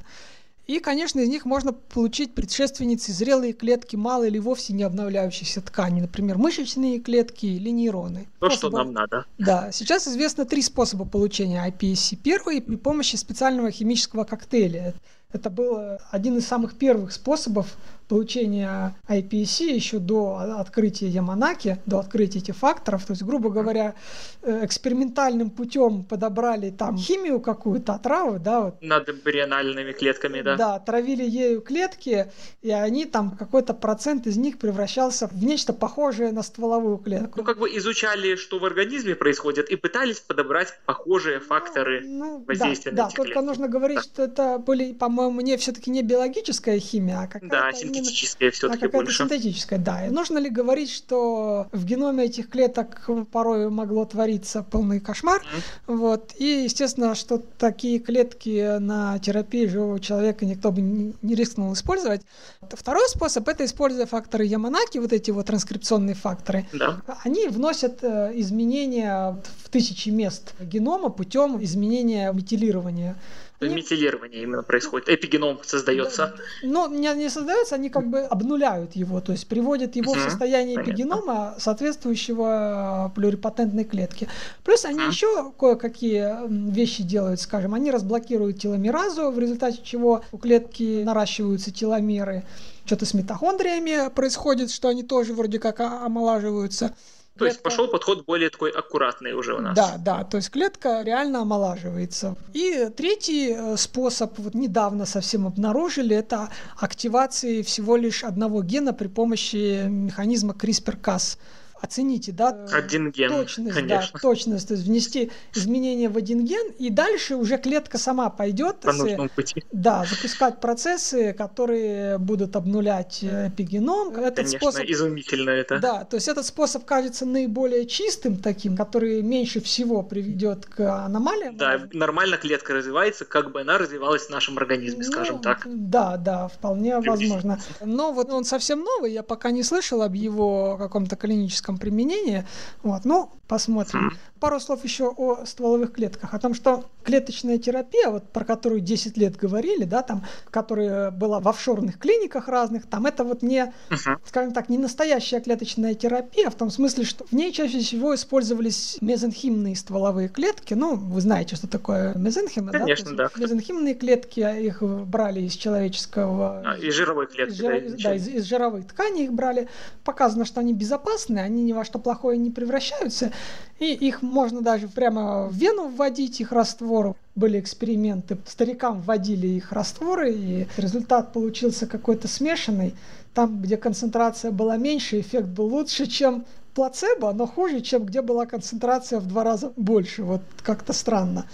И, конечно, из них можно получить предшественницы зрелые клетки малой или вовсе не обновляющейся ткани, например, мышечные клетки или нейроны. То, Способа... что нам надо. Да, сейчас известно три способа получения iPSC. Первый при помощи специального химического коктейля. Это был один из самых первых способов получения IPC еще до открытия Яманаки, до открытия этих факторов. То есть, грубо говоря, э, экспериментальным путем подобрали там химию какую-то, отраву, да, вот. Над эмбриональными клетками, да. Да, травили ею клетки, и они там, какой-то процент из них превращался в нечто похожее на стволовую клетку. Ну, как бы изучали, что в организме происходит, и пытались подобрать похожие факторы ну, ну, воздействия да, на да, только клетки. нужно говорить, да. что это были, по-моему, не все-таки не биологическая химия, а какая-то да, синтетическая все-таки а больше. синтетическая, да. И нужно ли говорить, что в геноме этих клеток порой могло твориться полный кошмар? Mm-hmm. Вот. И, естественно, что такие клетки на терапии живого человека никто бы не рискнул использовать. Второй способ – это используя факторы Яманаки, вот эти вот транскрипционные факторы. Да. Они вносят э, изменения в тысячи мест генома путем изменения метилирования. Не... Метилирование именно происходит, эпигеном создается. Но не, не создается, они как бы обнуляют его, то есть приводят его угу, в состояние понятно. эпигенома, соответствующего плюрипатентной клетке. Плюс они угу. еще кое-какие вещи делают, скажем, они разблокируют теломеразу, в результате чего у клетки наращиваются теломеры. Что-то с митохондриями происходит, что они тоже вроде как омолаживаются. То есть пошел подход более такой аккуратный уже у нас. Да, да, то есть клетка реально омолаживается. И третий э, способ, вот недавно совсем обнаружили, это активации всего лишь одного гена при помощи механизма CRISPR-Cas оцените, да, один ген, точность, конечно. да, точность, то есть внести изменения в один ген, и дальше уже клетка сама пойдет, по нужному пути. да, запускать процессы, которые будут обнулять э, эпигеном. Этот конечно, способ, изумительно это. Да, то есть этот способ кажется наиболее чистым таким, который меньше всего приведет к аномалиям. Да, нормально клетка развивается, как бы она развивалась в нашем организме, ну, скажем так. Да, да, вполне возможно. Но вот он совсем новый, я пока не слышал об его каком-то клиническом практическом применении. Вот, ну, посмотрим. Пару слов еще о стволовых клетках, о том, что клеточная терапия, вот про которую 10 лет говорили, да, там, которая была в офшорных клиниках разных, там это вот не, uh-huh. скажем так, не настоящая клеточная терапия, в том смысле, что в ней чаще всего использовались мезенхимные стволовые клетки. Ну, вы знаете, что такое мезенхимы, Конечно, да? да. Мезенхимные клетки, их брали из человеческого... А, из жировой клетки. Из, жир... да, из, из жировых тканей их брали. Показано, что они безопасны, они ни во что плохое не превращаются, и их можно даже прямо в вену вводить, их раствор. Были эксперименты, старикам вводили их растворы, и результат получился какой-то смешанный. Там, где концентрация была меньше, эффект был лучше, чем плацебо, но хуже, чем где была концентрация в два раза больше. Вот как-то странно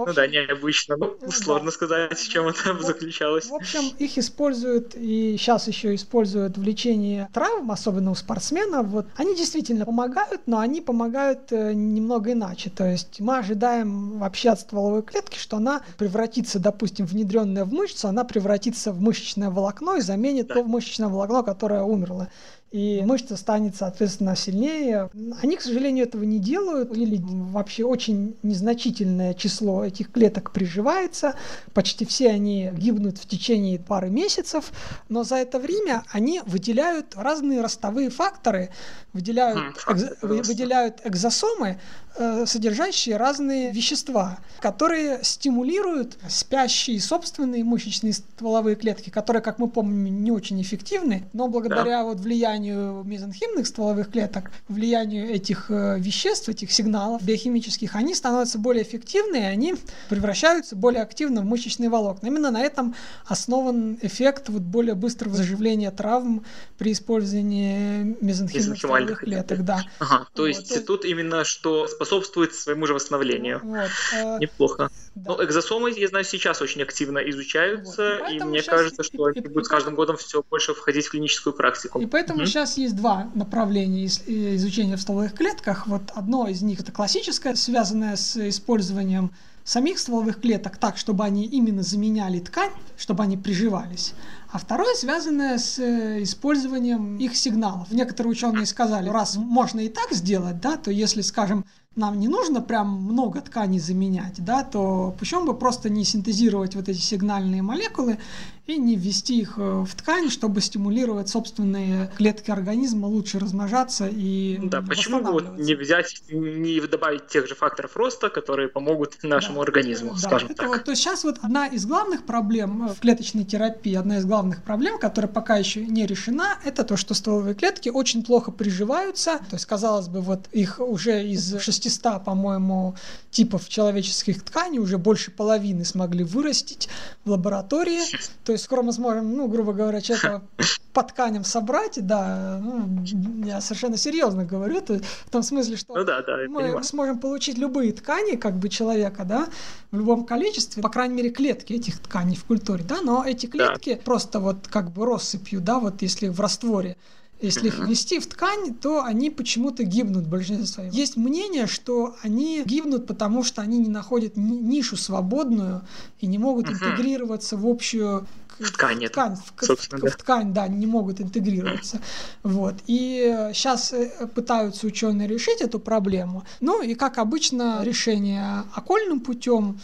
общем, ну да, необычно. Ну, сложно да. сказать, в чем это в, заключалось. В общем, их используют и сейчас еще используют в лечении травм, особенно у спортсменов. Вот. Они действительно помогают, но они помогают э, немного иначе. То есть мы ожидаем вообще от стволовой клетки, что она превратится, допустим, внедренная в мышцу, она превратится в мышечное волокно и заменит да. то мышечное волокно, которое умерло и мышца станет, соответственно, сильнее. Они, к сожалению, этого не делают, или вообще очень незначительное число этих клеток приживается, почти все они гибнут в течение пары месяцев, но за это время они выделяют разные ростовые факторы, выделяют, экз, выделяют экзосомы, э, содержащие разные вещества, которые стимулируют спящие собственные мышечные стволовые клетки, которые, как мы помним, не очень эффективны, но благодаря да. вот влиянию влиянию мезонхимных стволовых клеток, влиянию этих э, веществ, этих сигналов биохимических, они становятся более эффективны, и они превращаются более активно в мышечные волокна. Именно на этом основан эффект вот более быстрого заживления травм при использовании мезонхимных стволовых клеток. Да. Ага, то вот, есть то... тут именно что способствует своему же восстановлению. Вот, э... Неплохо. Да. Но экзосомы, я знаю, сейчас очень активно изучаются, вот. и, и мне кажется, что они будут с каждым годом все больше входить в клиническую практику. И поэтому сейчас есть два направления изучения в стволовых клетках. Вот одно из них это классическое, связанное с использованием самих стволовых клеток так, чтобы они именно заменяли ткань, чтобы они приживались. А второе связанное с э, использованием их сигналов. Некоторые ученые сказали, раз можно и так сделать, да, то если, скажем, нам не нужно прям много тканей заменять, да, то почему бы просто не синтезировать вот эти сигнальные молекулы и не ввести их э, в ткань, чтобы стимулировать собственные клетки организма лучше размножаться и Да, почему бы вот не взять, не добавить тех же факторов роста, которые помогут нашему да, организму, да, скажем это так. Вот, то есть сейчас вот одна из главных проблем э, в клеточной терапии, одна из главных проблем, которая пока еще не решена, это то, что стволовые клетки очень плохо приживаются. То есть, казалось бы, вот их уже из 600, по-моему, типов человеческих тканей уже больше половины смогли вырастить в лаборатории. То есть скоро мы сможем, ну, грубо говоря, человека [laughs] по тканям собрать, да, ну, я совершенно серьезно говорю, то, в том смысле, что ну, да, да, мы понимаю. сможем получить любые ткани, как бы человека, да, в любом количестве, по крайней мере, клетки этих тканей в культуре, да, но эти клетки да. просто вот как бы россыпью, да, вот если в растворе если их ввести в ткань, то они почему-то гибнут в большинстве своем. Есть мнение, что они гибнут, потому что они не находят нишу свободную и не могут интегрироваться в общую в ткань, в ткань, в, в, в, в ткань, да, не могут интегрироваться. Вот. И сейчас э, пытаются ученые решить эту проблему. Ну и как обычно решение окольным путем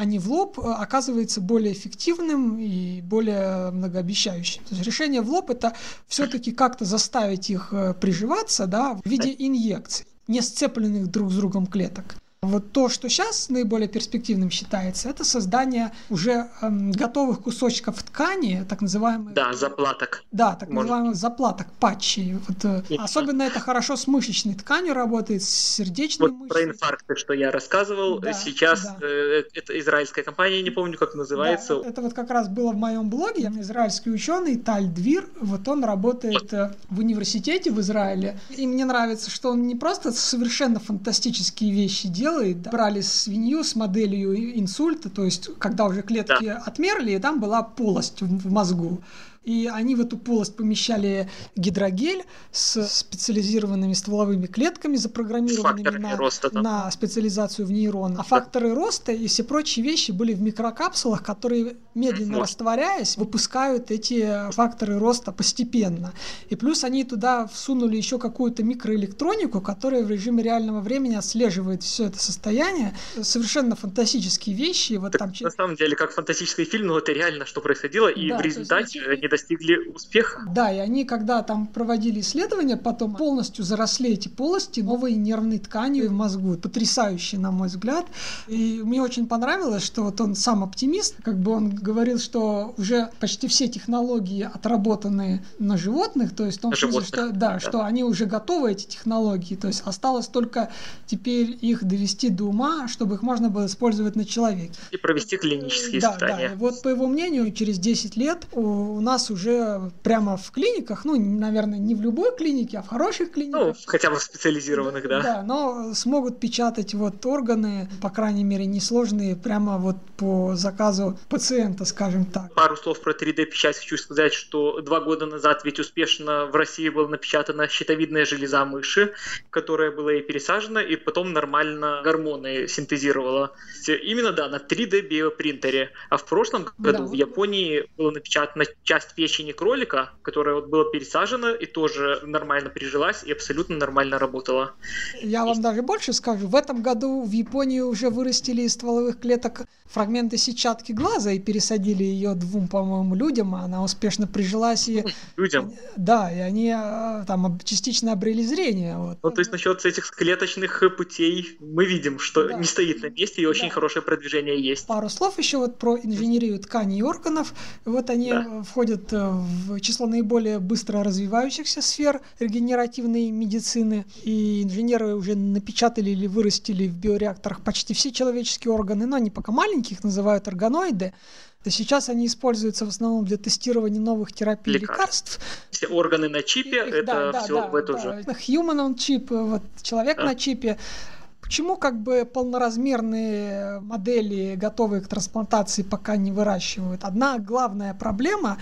а не в лоб, э, оказывается более эффективным и более многообещающим. То есть решение в лоб это все-таки как-то заставить их э, приживаться да, в виде инъекций, не сцепленных друг с другом клеток. Вот то, что сейчас наиболее перспективным считается, это создание уже эм, готовых кусочков ткани, так называемых... Да, заплаток. Да, так Может. называемых заплаток, патчей. Вот, э, особенно это хорошо с мышечной тканью работает, с сердечной вот мышцей. про инфаркты, что я рассказывал, да, сейчас да. Э, это израильская компания, не помню, как называется. Да, это вот как раз было в моем блоге. Израильский ученый Таль Двир, вот он работает. Э, в университете в Израиле. И мне нравится, что он не просто совершенно фантастические вещи делает, делает. Да. Брали свинью с моделью инсульта, то есть когда уже клетки да. отмерли, и там была полость в мозгу. И они в эту полость помещали гидрогель с специализированными стволовыми клетками, запрограммированными на, роста, на специализацию в нейрон. А факторы роста и все прочие вещи были в микрокапсулах, которые, медленно Может. растворяясь, выпускают эти факторы роста постепенно. И плюс они туда всунули еще какую-то микроэлектронику, которая в режиме реального времени отслеживает все это состояние. Совершенно фантастические вещи. Вот так, там... На самом деле, как фантастический фильм, но это реально, что происходило, и да, в результате они достигли успеха. Да, и они, когда там проводили исследования, потом полностью заросли эти полости новой нервной тканью в мозгу. Потрясающе, на мой взгляд. И мне очень понравилось, что вот он сам оптимист, как бы он говорил, что уже почти все технологии отработаны на животных, то есть в том смысле, что, да, да, что они уже готовы, эти технологии, то есть осталось только теперь их довести до ума, чтобы их можно было использовать на человеке. И провести клинические да, испытания. Да, вот по его мнению, через 10 лет у нас нас уже прямо в клиниках, ну, наверное, не в любой клинике, а в хороших клиниках. Ну, хотя бы в специализированных, да. Да, но смогут печатать вот органы, по крайней мере, несложные, прямо вот по заказу пациента, скажем так. Пару слов про 3D-печать хочу сказать, что два года назад ведь успешно в России была напечатана щитовидная железа мыши, которая была и пересажена, и потом нормально гормоны синтезировала. Именно, да, на 3D биопринтере. А в прошлом году да. в Японии была напечатана часть часть печени кролика, которая вот была пересажена и тоже нормально прижилась и абсолютно нормально работала. Я вам даже больше скажу. В этом году в Японии уже вырастили из стволовых клеток фрагменты сетчатки глаза и пересадили ее двум, по-моему, людям, она успешно прижилась. И... Людям? Да, и они а, там частично обрели зрение. Вот. Ну, то есть насчет этих клеточных путей мы видим, что да. не стоит на месте и очень да. хорошее продвижение есть. Пару слов еще вот про инженерию тканей и органов. Вот они да. входят э, в число наиболее быстро развивающихся сфер регенеративной медицины. И инженеры уже напечатали или вырастили в биореакторах почти все человеческие органы, но они пока маленькие, маленьких называют органоиды, то сейчас они используются в основном для тестирования новых терапий Лекарств. лекарств. Все органы на чипе, Их, это да, все да, в эту да. же. Human on chip, вот человек да. на чипе. Почему как бы полноразмерные модели, готовые к трансплантации, пока не выращивают? Одна главная проблема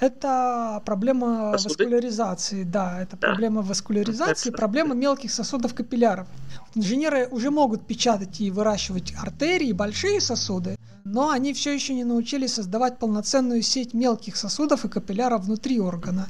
это проблема Сосуды? васкуляризации, да, это да. проблема васкуляризации, проблема мелких сосудов капилляров. Инженеры уже могут печатать и выращивать артерии, большие сосуды, но они все еще не научились создавать полноценную сеть мелких сосудов и капилляров внутри органа.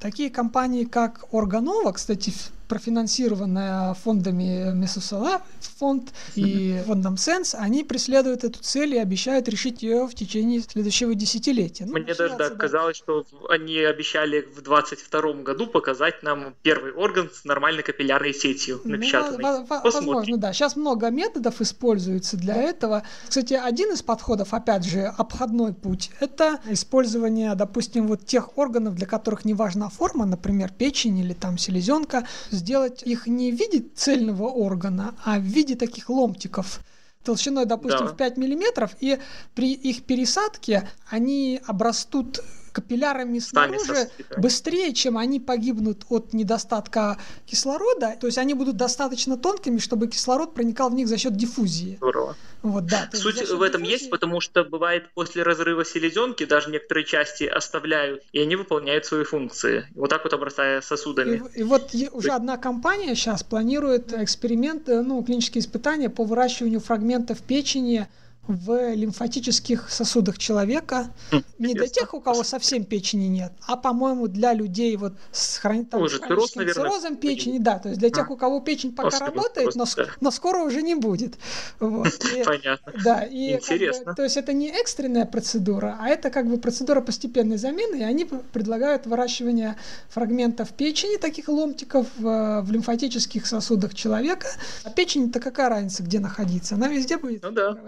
Такие компании, как Organova, кстати, профинансированная фондами Месусала, фонд и фондом Sense, они преследуют эту цель и обещают решить ее в течение следующего десятилетия. Ну, Мне даже да, казалось, что они обещали в 2022 году показать нам первый орган с нормальной капиллярной сетью ну, напечатанной. Ну, возможно, да. Сейчас много методов используется для этого. Кстати, один из подходов, опять же, обходной путь, это использование, допустим, вот тех органов, для которых не важна форма, например, печень или там селезенка, сделать их не в виде цельного органа, а в виде таких ломтиков толщиной, допустим, да. в 5 миллиметров, и при их пересадке они обрастут капиллярами снаружи быстрее, чем они погибнут от недостатка кислорода. То есть они будут достаточно тонкими, чтобы кислород проникал в них за счет диффузии. Здорово. Вот, да, Суть в этом диффузии... есть, потому что бывает после разрыва селезенки даже некоторые части оставляют, и они выполняют свои функции. Вот так вот обрастая сосудами. И, и вот уже одна компания сейчас планирует эксперимент, э, ну, клинические испытания по выращиванию фрагментов печени в лимфатических сосудах человека. Хм, не для тех, у кого совсем печени нет, а, по-моему, для людей вот с хрон... там, цирроз, циррозом печени, да, то есть для тех, у кого печень пока работает, но, да. но скоро уже не будет. Вот. [laughs] И, Понятно. Да, и Интересно. Как бы, то есть это не экстренная процедура, а это как бы процедура постепенной замены, и они предлагают выращивание фрагментов печени, таких ломтиков в, в лимфатических сосудах человека. А печень-то какая разница, где находиться? Она везде будет. Ну да.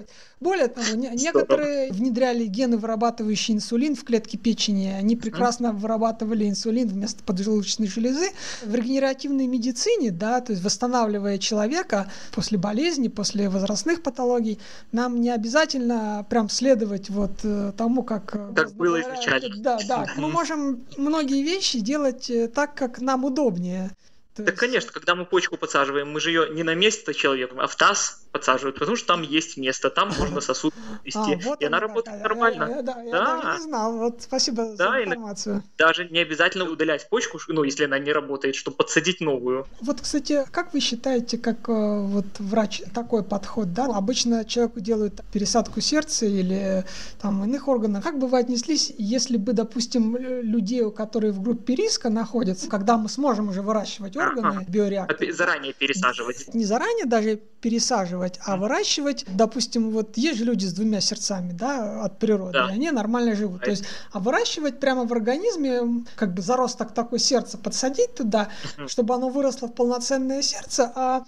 Более того, не, некоторые внедряли гены, вырабатывающие инсулин в клетки печени. Они прекрасно вырабатывали инсулин вместо поджелудочной железы. В регенеративной медицине, да, то есть восстанавливая человека после болезни, после возрастных патологий, нам не обязательно прям следовать вот э, тому, как... Э, как было изначально. Да, да. Мы можем многие вещи делать э, так, как нам удобнее. То так, есть... конечно, когда мы почку подсаживаем, мы же ее не на место человека, а в таз подсаживают, потому что там есть место, там можно сосуд [laughs] вести, а, вот и она работает какая. нормально. Я, я, да, я да. даже не знал, вот спасибо да, за информацию. даже не обязательно удалять почку, ну, если она не работает, чтобы подсадить новую. Вот, кстати, как вы считаете, как э, вот врач такой подход, да? Обычно человеку делают пересадку сердца или там иных органов. Как бы вы отнеслись, если бы, допустим, людей, которые в группе риска находятся, когда мы сможем уже выращивать органы, ага. биореакторы? Заранее пересаживать. Не заранее даже пересаживать, а выращивать, допустим, вот есть же люди с двумя сердцами, да, от природы, да. и они нормально живут. То есть, а выращивать прямо в организме, как бы заросток такой сердца подсадить туда, чтобы оно выросло в полноценное сердце, а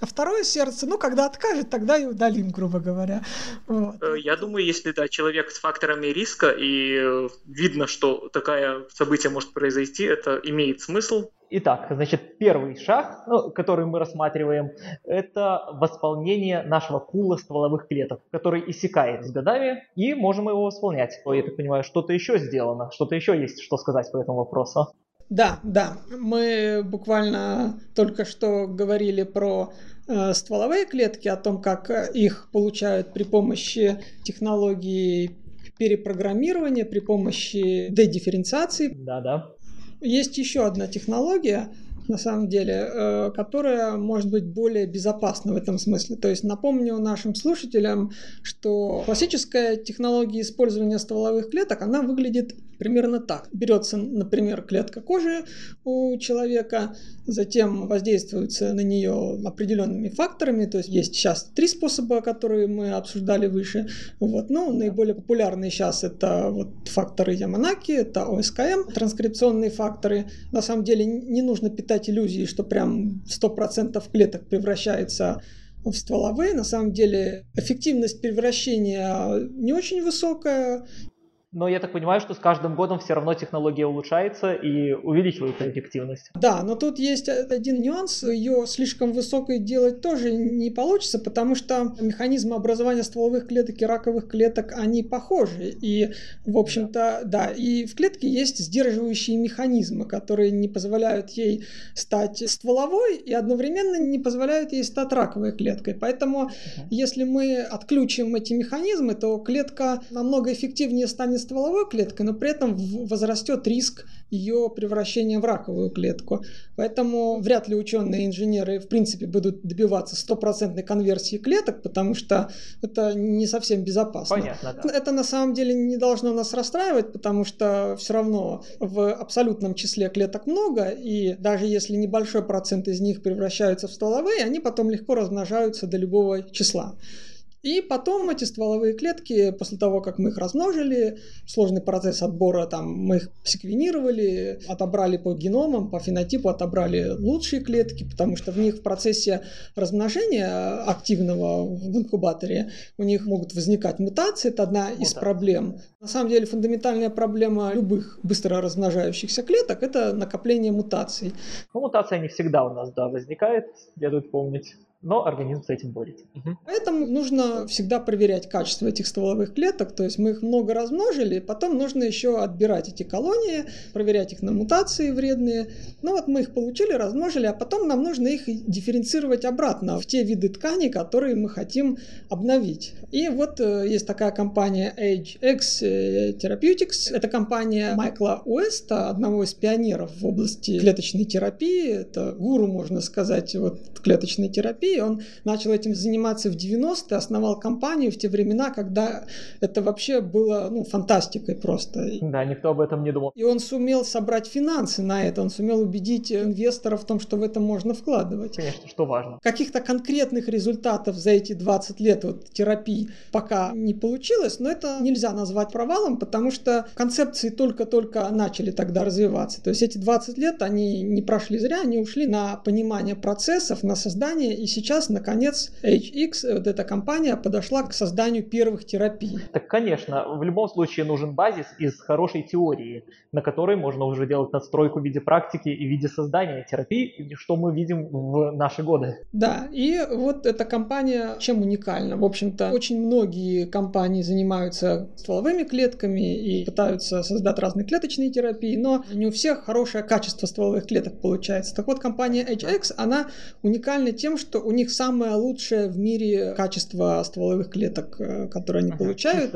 а второе сердце, ну, когда откажет, тогда и удалим, грубо говоря. Вот. Э, я думаю, если да, человек с факторами риска и э, видно, что такое событие может произойти, это имеет смысл Итак, значит, первый шаг, ну, который мы рассматриваем, это восполнение нашего пула стволовых клеток, который иссякает с годами, и можем его восполнять. Я так понимаю, что-то еще сделано, что-то еще есть, что сказать по этому вопросу. Да, да, мы буквально только что говорили про э, стволовые клетки, о том, как их получают при помощи технологии перепрограммирования, при помощи дедифференциации. Да, да. Есть еще одна технология, на самом деле, э, которая может быть более безопасна в этом смысле. То есть напомню нашим слушателям, что классическая технология использования стволовых клеток, она выглядит примерно так. Берется, например, клетка кожи у человека, затем воздействуется на нее определенными факторами. То есть есть сейчас три способа, которые мы обсуждали выше. Вот. Ну, наиболее популярные сейчас это вот факторы Яманаки, это ОСКМ, транскрипционные факторы. На самом деле не нужно питать иллюзии, что прям 100% клеток превращается в стволовые. На самом деле эффективность превращения не очень высокая но я так понимаю, что с каждым годом все равно технология улучшается и увеличивается эффективность. Да, но тут есть один нюанс. Ее слишком высокой делать тоже не получится, потому что механизмы образования стволовых клеток и раковых клеток, они похожи. И, в общем-то, да, и в клетке есть сдерживающие механизмы, которые не позволяют ей стать стволовой и одновременно не позволяют ей стать раковой клеткой. Поэтому, uh-huh. если мы отключим эти механизмы, то клетка намного эффективнее станет станет стволовой клеткой, но при этом возрастет риск ее превращения в раковую клетку. Поэтому вряд ли ученые инженеры в принципе будут добиваться стопроцентной конверсии клеток, потому что это не совсем безопасно. Понятно, да. Это на самом деле не должно нас расстраивать, потому что все равно в абсолютном числе клеток много, и даже если небольшой процент из них превращаются в стволовые, они потом легко размножаются до любого числа. И потом эти стволовые клетки, после того, как мы их размножили, сложный процесс отбора, там, мы их секвенировали, отобрали по геномам, по фенотипу отобрали лучшие клетки, потому что в них в процессе размножения активного в инкубаторе у них могут возникать мутации, это одна из да. проблем. На самом деле фундаментальная проблема любых быстро размножающихся клеток – это накопление мутаций. Ну, мутация не всегда у нас, да, возникает, следует помнить но организм с этим борется. Угу. Поэтому нужно всегда проверять качество этих стволовых клеток, то есть мы их много размножили, потом нужно еще отбирать эти колонии, проверять их на мутации вредные. Ну вот мы их получили, размножили, а потом нам нужно их дифференцировать обратно в те виды тканей, которые мы хотим обновить. И вот э, есть такая компания AgeX э, Therapeutics, это компания Майкла Уэста, одного из пионеров в области клеточной терапии, это гуру, можно сказать, вот клеточной терапии, терапии. Он начал этим заниматься в 90-е, основал компанию в те времена, когда это вообще было ну, фантастикой просто. Да, никто об этом не думал. И он сумел собрать финансы на это, он сумел убедить инвесторов в том, что в это можно вкладывать. Конечно, что важно. Каких-то конкретных результатов за эти 20 лет вот, терапии пока не получилось, но это нельзя назвать провалом, потому что концепции только-только начали тогда развиваться. То есть эти 20 лет они не прошли зря, они ушли на понимание процессов, на создание, и сейчас, наконец, HX, вот эта компания, подошла к созданию первых терапий. Так, конечно, в любом случае нужен базис из хорошей теории, на которой можно уже делать надстройку в виде практики и в виде создания терапии, что мы видим в наши годы. Да, и вот эта компания чем уникальна? В общем-то, очень многие компании занимаются стволовыми клетками и пытаются создать разные клеточные терапии, но не у всех хорошее качество стволовых клеток получается. Так вот, компания HX, она уникальна тем, что у них самое лучшее в мире качество стволовых клеток, э, которые они получают.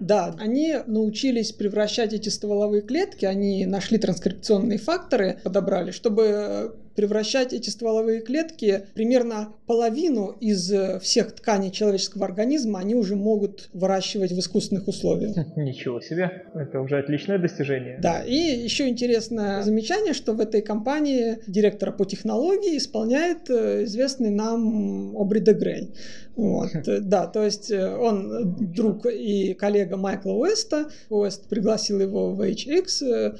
Да, они научились превращать эти стволовые клетки, они нашли транскрипционные факторы, подобрали, чтобы превращать эти стволовые клетки примерно половину из э, всех тканей человеческого организма они уже могут выращивать в искусственных условиях. [laughs] Ничего себе, это уже отличное достижение. Да, и еще интересное замечание, что в этой компании директора по технологии исполняет э, известный нам Обри де Грей. Вот, [laughs] да, то есть э, он друг и коллега Майкла Уэста. Уэст пригласил его в HX,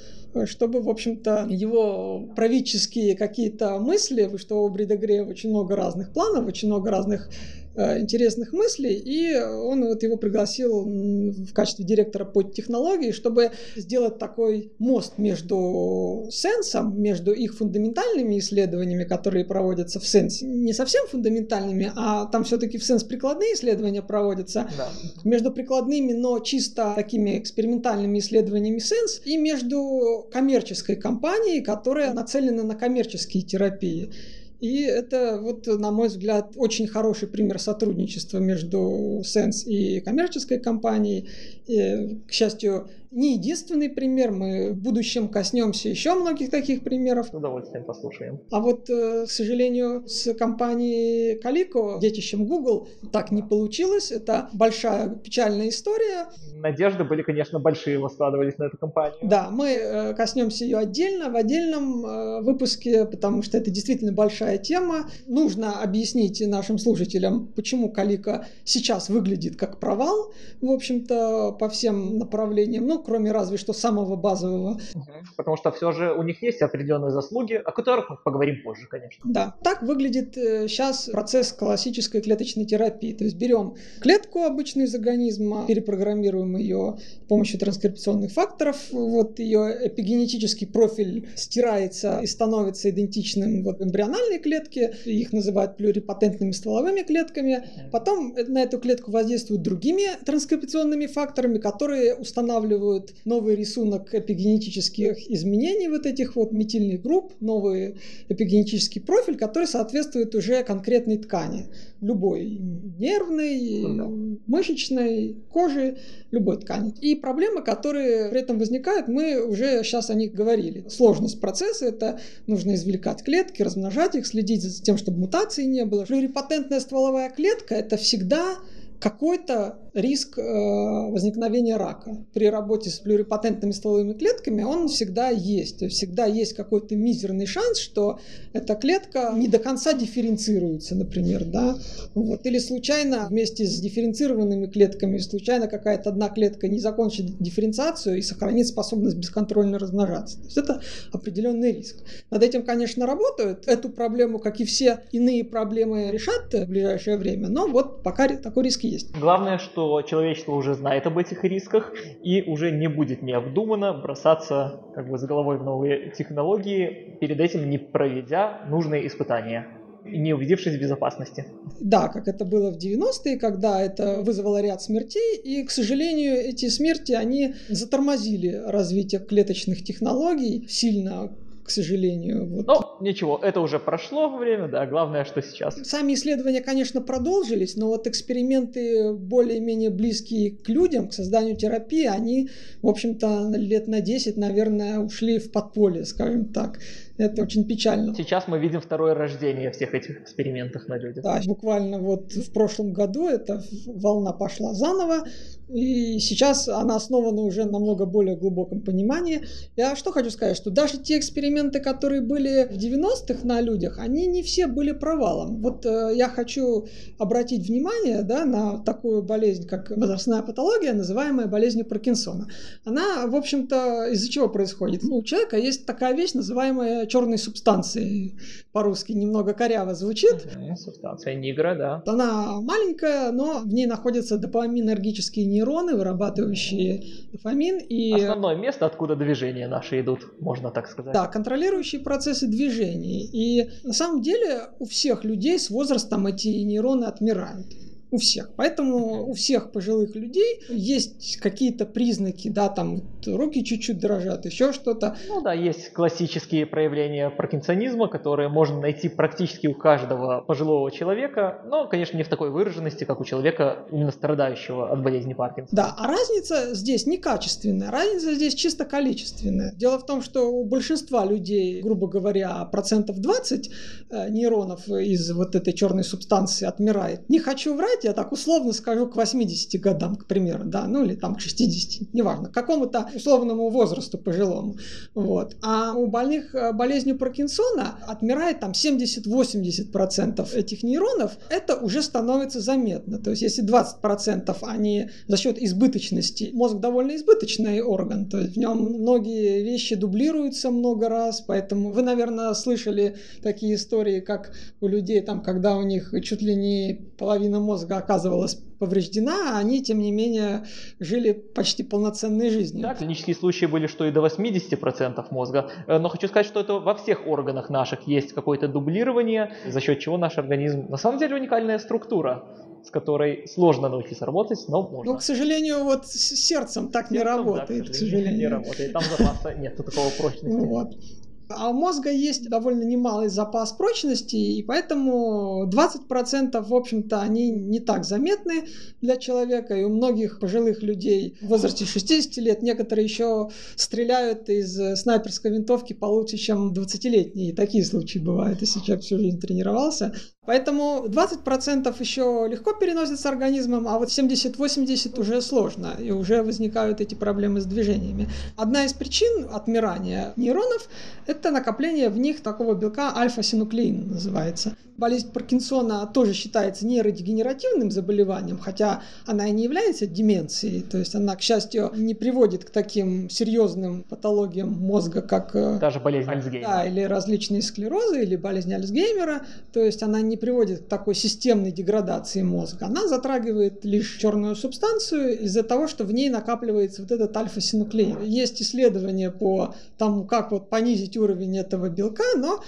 чтобы, в общем-то, его правительские какие-то мысли, что у Брида Грея очень много разных планов, очень много разных Э, интересных мыслей, и он вот его пригласил в качестве директора по технологии, чтобы сделать такой мост между сенсом, между их фундаментальными исследованиями, которые проводятся в сенсе, не совсем фундаментальными, а там все-таки в сенс прикладные исследования проводятся, да. между прикладными, но чисто такими экспериментальными исследованиями сенс, и между коммерческой компанией, которая нацелена на коммерческие терапии. И это, вот, на мой взгляд, очень хороший пример сотрудничества между Sense и коммерческой компанией. И, к счастью, не единственный пример. Мы в будущем коснемся еще многих таких примеров. С удовольствием послушаем. А вот, э, к сожалению, с компанией Calico, детищем Google, так не получилось. Это большая печальная история. Надежды были, конечно, большие, складывались на эту компанию. Да, мы э, коснемся ее отдельно, в отдельном э, выпуске, потому что это действительно большая тема. Нужно объяснить нашим слушателям, почему Калика сейчас выглядит как провал, в общем-то, по всем направлениям. Ну, кроме разве что самого базового. Потому что все же у них есть определенные заслуги, о которых мы поговорим позже, конечно. Да, так выглядит сейчас э, процесс классической клеточной терапии. То есть берем клетку обычную из организма, перепрограммируем ее с помощью транскрипционных факторов, вот ее эпигенетический профиль стирается и становится идентичным вот эмбриональной клетке, их называют плюрипатентными стволовыми клетками. Потом на эту клетку воздействуют другими транскрипционными факторами, которые устанавливают новый рисунок эпигенетических изменений вот этих вот метильных групп, новый эпигенетический профиль, который соответствует уже конкретной ткани, любой нервной, ну мышечной, кожи, любой ткани. И проблемы, которые при этом возникают, мы уже сейчас о них говорили. Сложность процесса – это нужно извлекать клетки, размножать их, следить за тем, чтобы мутаций не было. Плюрипатентная стволовая клетка – это всегда какой-то риск э, возникновения рака. При работе с плюрипатентными стволовыми клетками он всегда есть. То есть всегда есть какой-то мизерный шанс, что эта клетка не до конца дифференцируется, например. Да? Вот. Или случайно вместе с дифференцированными клетками, случайно какая-то одна клетка не закончит дифференциацию и сохранит способность бесконтрольно размножаться. То есть это определенный риск. Над этим, конечно, работают. Эту проблему, как и все иные проблемы, решат в ближайшее время. Но вот пока такой риск есть. Главное, что человечество уже знает об этих рисках и уже не будет необдуманно бросаться как бы с головой в новые технологии, перед этим не проведя нужные испытания не убедившись в безопасности. Да, как это было в 90-е, когда это вызвало ряд смертей, и, к сожалению, эти смерти, они затормозили развитие клеточных технологий сильно к сожалению. Вот. Ну, ничего, это уже прошло время, да, главное, что сейчас. Сами исследования, конечно, продолжились, но вот эксперименты более-менее близкие к людям, к созданию терапии, они, в общем-то, лет на 10, наверное, ушли в подполье, скажем так. Это очень печально. Сейчас мы видим второе рождение всех этих экспериментов на людях. Да, буквально вот в прошлом году эта волна пошла заново, и сейчас она основана уже на много более глубоком понимании. Я что хочу сказать, что даже те эксперименты, которые были в 90-х на людях, они не все были провалом. Вот э, я хочу обратить внимание да, на такую болезнь, как возрастная патология, называемая болезнью Паркинсона. Она, в общем-то, из-за чего происходит? Ну, у человека есть такая вещь, называемая черной субстанцией. По-русски немного коряво звучит. Субстанция нигра, да. Она маленькая, но в ней находятся допаминергические нейроны, вырабатывающие дофамин. И... Основное место, откуда движения наши идут, можно так сказать. Да, контролирующие процессы движений. И на самом деле у всех людей с возрастом эти нейроны отмирают у всех. Поэтому у всех пожилых людей есть какие-то признаки, да, там руки чуть-чуть дрожат, еще что-то. Ну да, есть классические проявления паркинсонизма, которые можно найти практически у каждого пожилого человека, но, конечно, не в такой выраженности, как у человека, именно страдающего от болезни Паркинсона. Да, а разница здесь не качественная, разница здесь чисто количественная. Дело в том, что у большинства людей, грубо говоря, процентов 20 э, нейронов из вот этой черной субстанции отмирает. Не хочу врать, я так условно скажу, к 80 годам, к примеру, да, ну или там к 60, неважно, к какому-то условному возрасту пожилому. Вот. А у больных э, болезнью Паркинсона отмирает там 70-80% этих нейронов, это уже становится заметно. То есть если 20% они за счет избыточности, мозг довольно избыточный орган, то есть в нем многие вещи дублируются много раз, поэтому вы, наверное, слышали такие истории, как у людей там, когда у них чуть ли не половина мозга оказывалась повреждена, а они, тем не менее, жили почти полноценной жизнью. Да, клинические случаи были, что и до 80% мозга. Э, но хочу сказать, что это во всех органах наших есть какое-то дублирование, за счет чего наш организм на самом деле уникальная структура с которой сложно научиться работать, но можно. Ну, к сожалению, вот с сердцем так сердцем, не работает, да, к, сожалению. к сожалению. Не работает, там запаса нет такого прочности. Вот. А у мозга есть довольно немалый запас прочности, и поэтому 20% в общем-то они не так заметны для человека, и у многих пожилых людей в возрасте 60 лет некоторые еще стреляют из снайперской винтовки получше, чем 20-летние. И такие случаи бывают, если человек всю жизнь тренировался. Поэтому 20% еще легко переносится организмом, а вот 70-80 уже сложно, и уже возникают эти проблемы с движениями. Одна из причин отмирания нейронов – это накопление в них такого белка альфа-синуклеин называется болезнь Паркинсона тоже считается нейродегенеративным заболеванием, хотя она и не является деменцией, то есть она, к счастью, не приводит к таким серьезным патологиям мозга, как... Э, Даже болезнь Альцгеймера. Да, или различные склерозы, или болезнь Альцгеймера, то есть она не приводит к такой системной деградации мозга. Она затрагивает лишь черную субстанцию из-за того, что в ней накапливается вот этот альфа-синуклеин. Есть исследования по тому, как вот понизить уровень этого белка, но,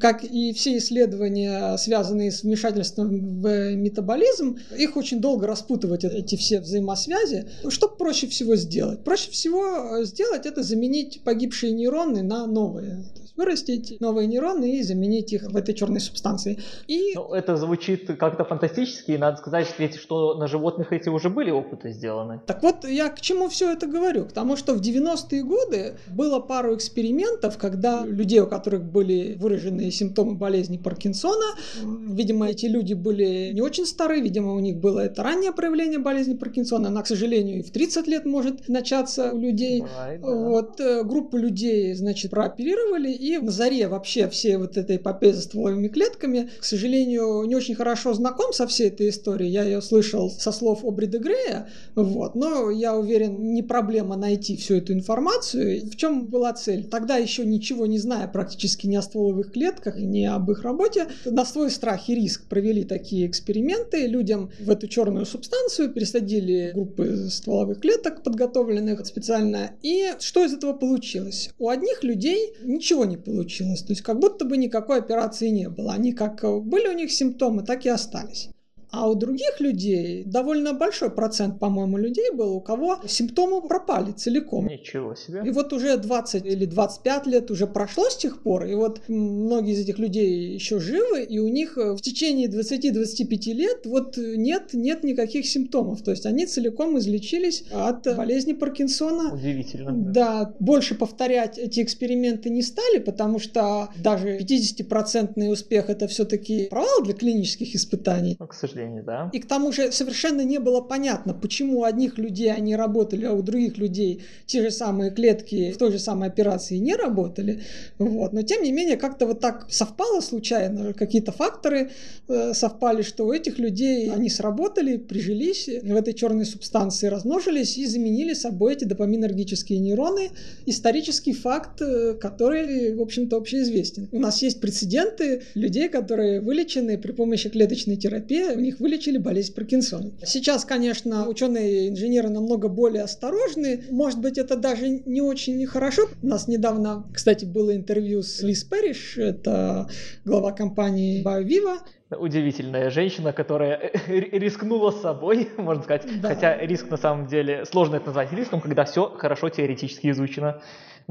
как и все исследования связанные с вмешательством в метаболизм, их очень долго распутывать, эти все взаимосвязи. Что проще всего сделать? Проще всего э, сделать это заменить погибшие нейроны на новые вырастить новые нейроны и заменить их в этой черной субстанции. И... Ну, это звучит как-то фантастически, и надо сказать, что на животных эти уже были опыты сделаны. Так вот, я к чему все это говорю? К тому, что в 90-е годы было пару экспериментов, когда людей, у которых были выраженные симптомы болезни Паркинсона, видимо, эти люди были не очень стары, видимо, у них было это раннее проявление болезни Паркинсона, она, к сожалению, и в 30 лет может начаться у людей. Бывает, да. Вот, э, группу людей, значит, прооперировали, и в заре вообще все вот этой эпопеи за стволовыми клетками, к сожалению, не очень хорошо знаком со всей этой историей. Я ее слышал со слов Обри де Грея, вот, но я уверен, не проблема найти всю эту информацию. В чем была цель? Тогда еще ничего не зная практически ни о стволовых клетках, ни об их работе, на свой страх и риск провели такие эксперименты. Людям в эту черную субстанцию пересадили группы стволовых клеток, подготовленных специально. И что из этого получилось? У одних людей ничего не не получилось. То есть как будто бы никакой операции не было. Они как э, были у них симптомы, так и остались. А у других людей, довольно большой процент, по-моему, людей был, у кого симптомы пропали целиком. Ничего себе. И вот уже 20 или 25 лет уже прошло с тех пор, и вот многие из этих людей еще живы, и у них в течение 20-25 лет вот нет, нет никаких симптомов. То есть они целиком излечились от болезни Паркинсона. Удивительно. Да, больше повторять эти эксперименты не стали, потому что даже 50% успех это все-таки провал для клинических испытаний. Ну, к сожалению, да. И к тому же совершенно не было понятно, почему у одних людей они работали, а у других людей те же самые клетки в той же самой операции не работали. Вот. Но тем не менее, как-то вот так совпало случайно, какие-то факторы э, совпали, что у этих людей они сработали, прижились в этой черной субстанции, размножились и заменили собой эти допаминергические нейроны. Исторический факт, э, который, в общем-то, общеизвестен. У нас есть прецеденты людей, которые вылечены при помощи клеточной терапии, у них вылечили болезнь Паркинсона. Сейчас, конечно, ученые и инженеры намного более осторожны. Может быть, это даже не очень хорошо. У нас недавно, кстати, было интервью с Лиз Перриш, это глава компании BioViva, удивительная женщина, которая рискнула с собой, [laughs] можно сказать. Да. Хотя риск на самом деле, сложно это назвать риском, когда все хорошо теоретически изучено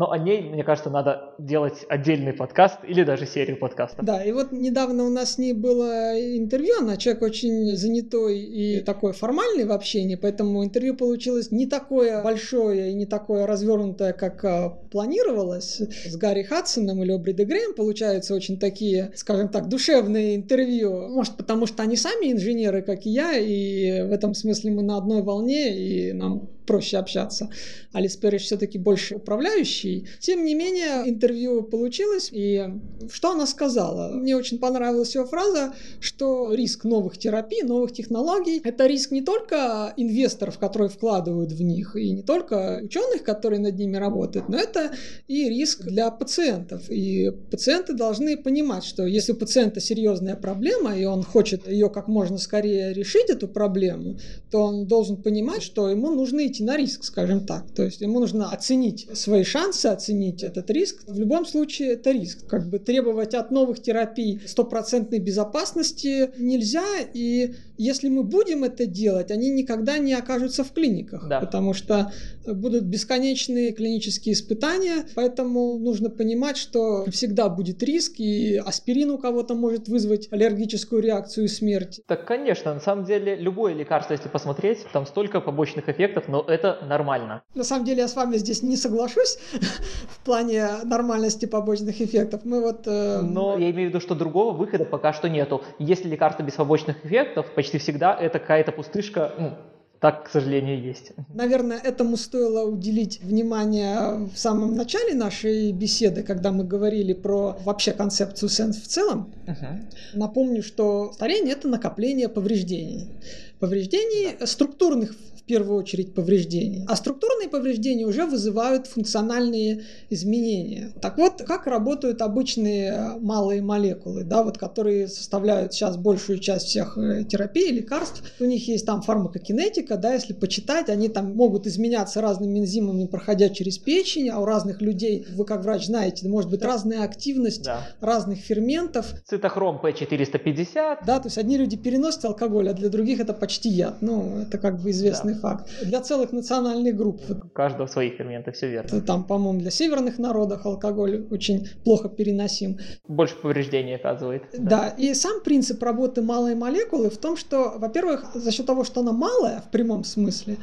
но о ней, мне кажется, надо делать отдельный подкаст или даже серию подкастов. Да, и вот недавно у нас с ней было интервью, она человек очень занятой и такой формальный в общении, поэтому интервью получилось не такое большое и не такое развернутое, как а, планировалось. С Гарри Хадсоном или Обри де Грэм получаются очень такие, скажем так, душевные интервью. Может, потому что они сами инженеры, как и я, и в этом смысле мы на одной волне, и нам проще общаться. Алис Перриш все-таки больше управляющий. Тем не менее, интервью получилось, и что она сказала? Мне очень понравилась ее фраза, что риск новых терапий, новых технологий – это риск не только инвесторов, которые вкладывают в них, и не только ученых, которые над ними работают, но это и риск для пациентов. И пациенты должны понимать, что если у пациента серьезная проблема, и он хочет ее как можно скорее решить, эту проблему, то он должен понимать, что ему нужно идти на риск, скажем так. То есть ему нужно оценить свои шансы, оценить этот риск. В любом случае это риск. Как бы требовать от новых терапий стопроцентной безопасности нельзя, и если мы будем это делать, они никогда не окажутся в клиниках, да. потому что будут бесконечные клинические испытания, поэтому нужно понимать, что всегда будет риск, и аспирин у кого-то может вызвать аллергическую реакцию и смерть. Так, конечно, на самом деле любое лекарство, если посмотреть, там столько побочных эффектов, но это нормально. На самом деле я с вами здесь не соглашусь [laughs] в плане нормальности побочных эффектов. Мы вот... Э... Но я имею в виду, что другого выхода пока что нету. Если лекарство без побочных эффектов, почти всегда это какая-то пустышка, ну, так, к сожалению, есть. Наверное, этому стоило уделить внимание в самом начале нашей беседы, когда мы говорили про вообще концепцию сенс в целом. Uh-huh. Напомню, что старение это накопление повреждений. Повреждений да. структурных в первую очередь повреждений. А структурные повреждения уже вызывают функциональные изменения. Так вот, как работают обычные малые молекулы, да, вот, которые составляют сейчас большую часть всех э, терапий, лекарств. У них есть там фармакокинетика, да, если почитать, они там могут изменяться разными энзимами, проходя через печень, а у разных людей, вы как врач знаете, может быть разная активность да. разных ферментов. Цитохром P450. Да, то есть одни люди переносят алкоголь, а для других это почти яд. Ну, это как бы известный да факт. Для целых национальных групп. У каждого свои ферменты, все верно. Там, по-моему, для северных народов алкоголь очень плохо переносим. Больше повреждений оказывает. Да. да, и сам принцип работы малой молекулы в том, что, во-первых, за счет того, что она малая в прямом смысле,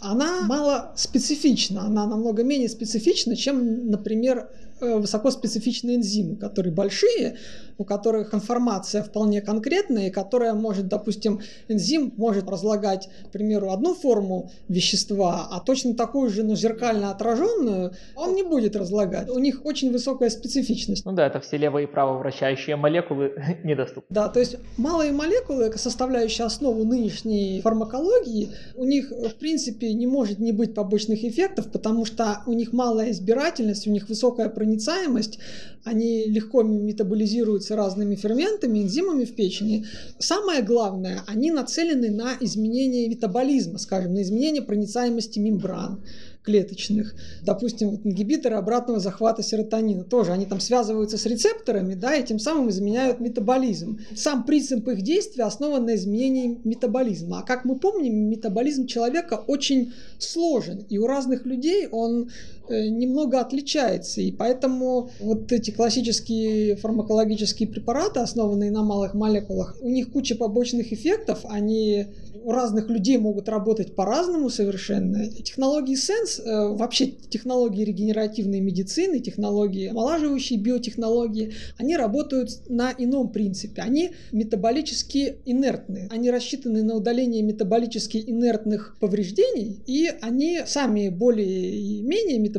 она мало специфична, она намного менее специфична, чем, например, высокоспецифичные энзимы, которые большие, у которых информация вполне конкретная, и которая может, допустим, энзим может разлагать, к примеру, одну форму вещества, а точно такую же, но зеркально отраженную, он не будет разлагать. У них очень высокая специфичность. Ну да, это все левые и право вращающие молекулы [laughs] недоступны. Да, то есть малые молекулы, составляющие основу нынешней фармакологии, у них, в принципе, не может не быть побочных эффектов, потому что у них малая избирательность, у них высокая проницаемость, они легко метаболизируются разными ферментами, энзимами в печени. Самое главное, они нацелены на изменение метаболизма, скажем, на изменение проницаемости мембран. клеточных. Допустим, вот ингибиторы обратного захвата серотонина тоже, они там связываются с рецепторами, да, и тем самым изменяют метаболизм. Сам принцип их действия основан на изменении метаболизма. А как мы помним, метаболизм человека очень сложен, и у разных людей он немного отличается, и поэтому вот эти классические фармакологические препараты, основанные на малых молекулах, у них куча побочных эффектов, они у разных людей могут работать по-разному совершенно. Технологии Sense, э, вообще технологии регенеративной медицины, технологии омолаживающей биотехнологии, они работают на ином принципе. Они метаболически инертные. Они рассчитаны на удаление метаболически инертных повреждений, и они сами более-менее метаболически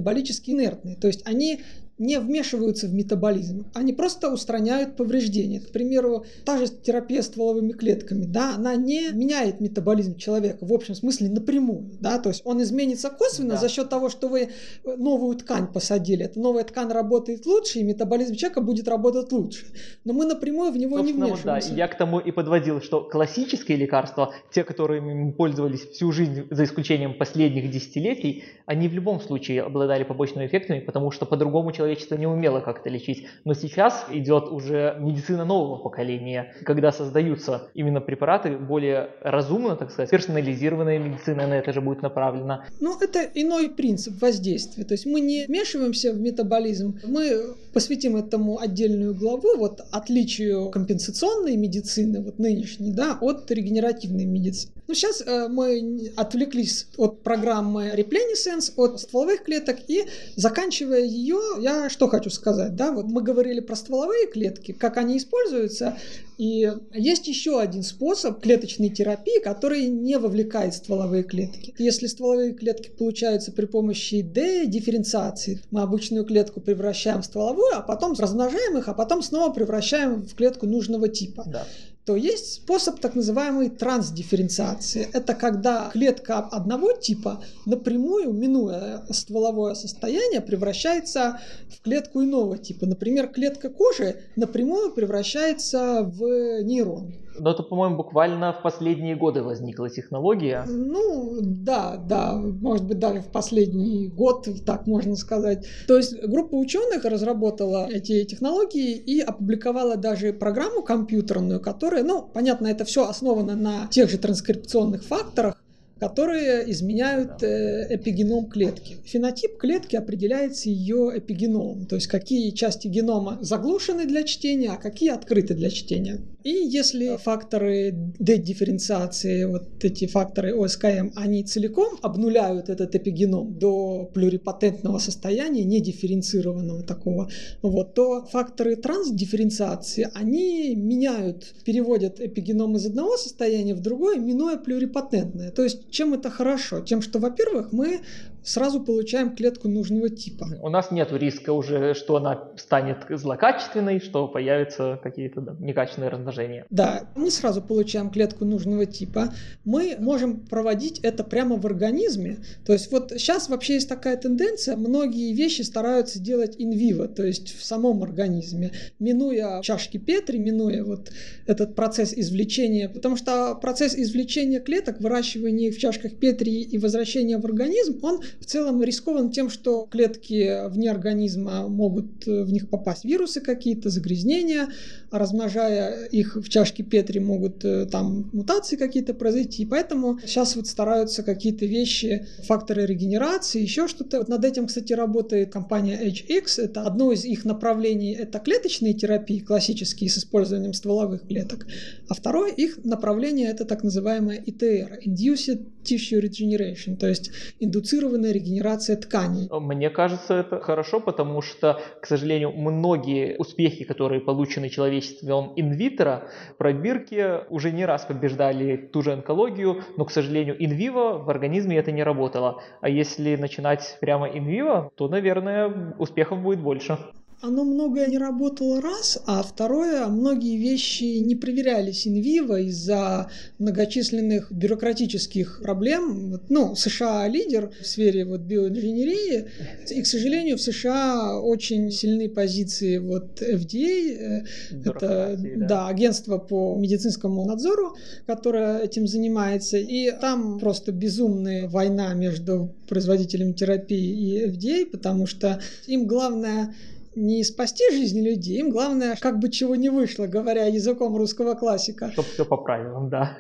инертные. То есть они не вмешиваются в метаболизм, они просто устраняют повреждения. К примеру, та же терапия стволовыми клетками, да, она не меняет метаболизм человека в общем смысле напрямую, да, то есть он изменится косвенно да. за счет того, что вы новую ткань посадили. Эта новая ткань работает лучше, и метаболизм человека будет работать лучше. Но мы напрямую в него Собственно, не вмешиваемся. Вот, да, я к тому и подводил, что классические лекарства, те, которыми пользовались всю жизнь, за исключением последних десятилетий, они в любом случае обладали побочными эффектами, потому что по-другому человек человечество не умело как-то лечить. Но сейчас идет уже медицина нового поколения, когда создаются именно препараты более разумно, так сказать, персонализированная медицина на это же будет направлена. Ну, это иной принцип воздействия. То есть мы не вмешиваемся в метаболизм, мы посвятим этому отдельную главу, вот отличию компенсационной медицины, вот нынешней, да, от регенеративной медицины. Ну, сейчас э, мы отвлеклись от программы Repleniscence, от стволовых клеток, и заканчивая ее, я что хочу сказать, да, вот мы говорили про стволовые клетки, как они используются, и есть еще один способ клеточной терапии, который не вовлекает стволовые клетки. Если стволовые клетки получаются при помощи дифференциации, мы обычную клетку превращаем в стволовую, а потом размножаем их, а потом снова превращаем в клетку нужного типа. Да то есть способ так называемой трансдифференциации. Это когда клетка одного типа напрямую, минуя стволовое состояние, превращается в клетку иного типа. Например, клетка кожи напрямую превращается в нейрон. Но это, по-моему, буквально в последние годы возникла технология. Ну, да, да, может быть, даже в последний год, так можно сказать. То есть группа ученых разработала эти технологии и опубликовала даже программу компьютерную, которая, ну, понятно, это все основано на тех же транскрипционных факторах, которые изменяют э, эпигеном клетки. Фенотип клетки определяется ее эпигеномом, то есть какие части генома заглушены для чтения, а какие открыты для чтения. И если факторы дедифференциации, вот эти факторы ОСКМ, они целиком обнуляют этот эпигеном до плюрипатентного состояния, недифференцированного такого, вот, то факторы трансдифференциации, они меняют, переводят эпигеном из одного состояния в другое, минуя плюрипатентное. То есть чем это хорошо? Тем, что, во-первых, мы сразу получаем клетку нужного типа. У нас нет риска уже, что она станет злокачественной, что появятся какие-то да, некачественные размножения. Да, мы сразу получаем клетку нужного типа. Мы можем проводить это прямо в организме. То есть вот сейчас вообще есть такая тенденция, многие вещи стараются делать инвиво, то есть в самом организме, минуя чашки Петри, минуя вот этот процесс извлечения, потому что процесс извлечения клеток, выращивания их в чашках Петри и возвращения в организм, он в целом рискован тем, что клетки вне организма могут э, в них попасть вирусы какие-то, загрязнения, а размножая их в чашке Петри могут э, там мутации какие-то произойти. Поэтому сейчас вот стараются какие-то вещи, факторы регенерации, еще что-то. Вот над этим, кстати, работает компания HX. Это одно из их направлений, это клеточные терапии классические с использованием стволовых клеток. А второе их направление это так называемая ITR, Induced Tissue Regeneration, то есть индуцированная естественная регенерация тканей. Мне кажется, это хорошо, потому что, к сожалению, многие успехи, которые получены человечеством инвитро, пробирки уже не раз побеждали ту же онкологию, но, к сожалению, инвиво в организме это не работало. А если начинать прямо инвиво, то, наверное, успехов будет больше. Оно многое не работало раз, а второе, многие вещи не проверялись инвиво из-за многочисленных бюрократических проблем. Ну, США лидер в сфере вот биоинженерии, и, к сожалению, в США очень сильные позиции вот FDA, э, это да. да, агентство по медицинскому надзору, которое этим занимается, и там просто безумная война между производителями терапии и FDA, потому что им главное не спасти жизни людей, им главное, как бы чего не вышло, говоря языком русского классика. Чтобы все по правилам, да.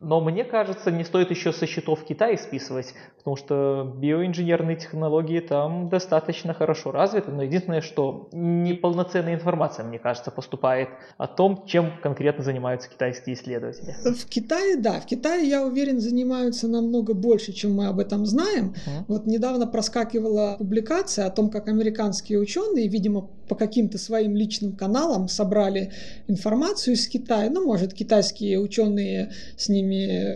Но мне кажется, не стоит еще со счетов Китая списывать, потому что биоинженерные технологии там достаточно хорошо развиты, но единственное, что неполноценная информация, мне кажется, поступает о том, чем конкретно занимаются китайские исследователи. В Китае, да, в Китае, я уверен, занимаются намного больше, чем мы об этом знаем. Uh-huh. Вот недавно проскакивала публикация о том, как американские ученые, видимо, по каким-то своим личным каналам собрали информацию из Китая. Ну, может, китайские ученые с ними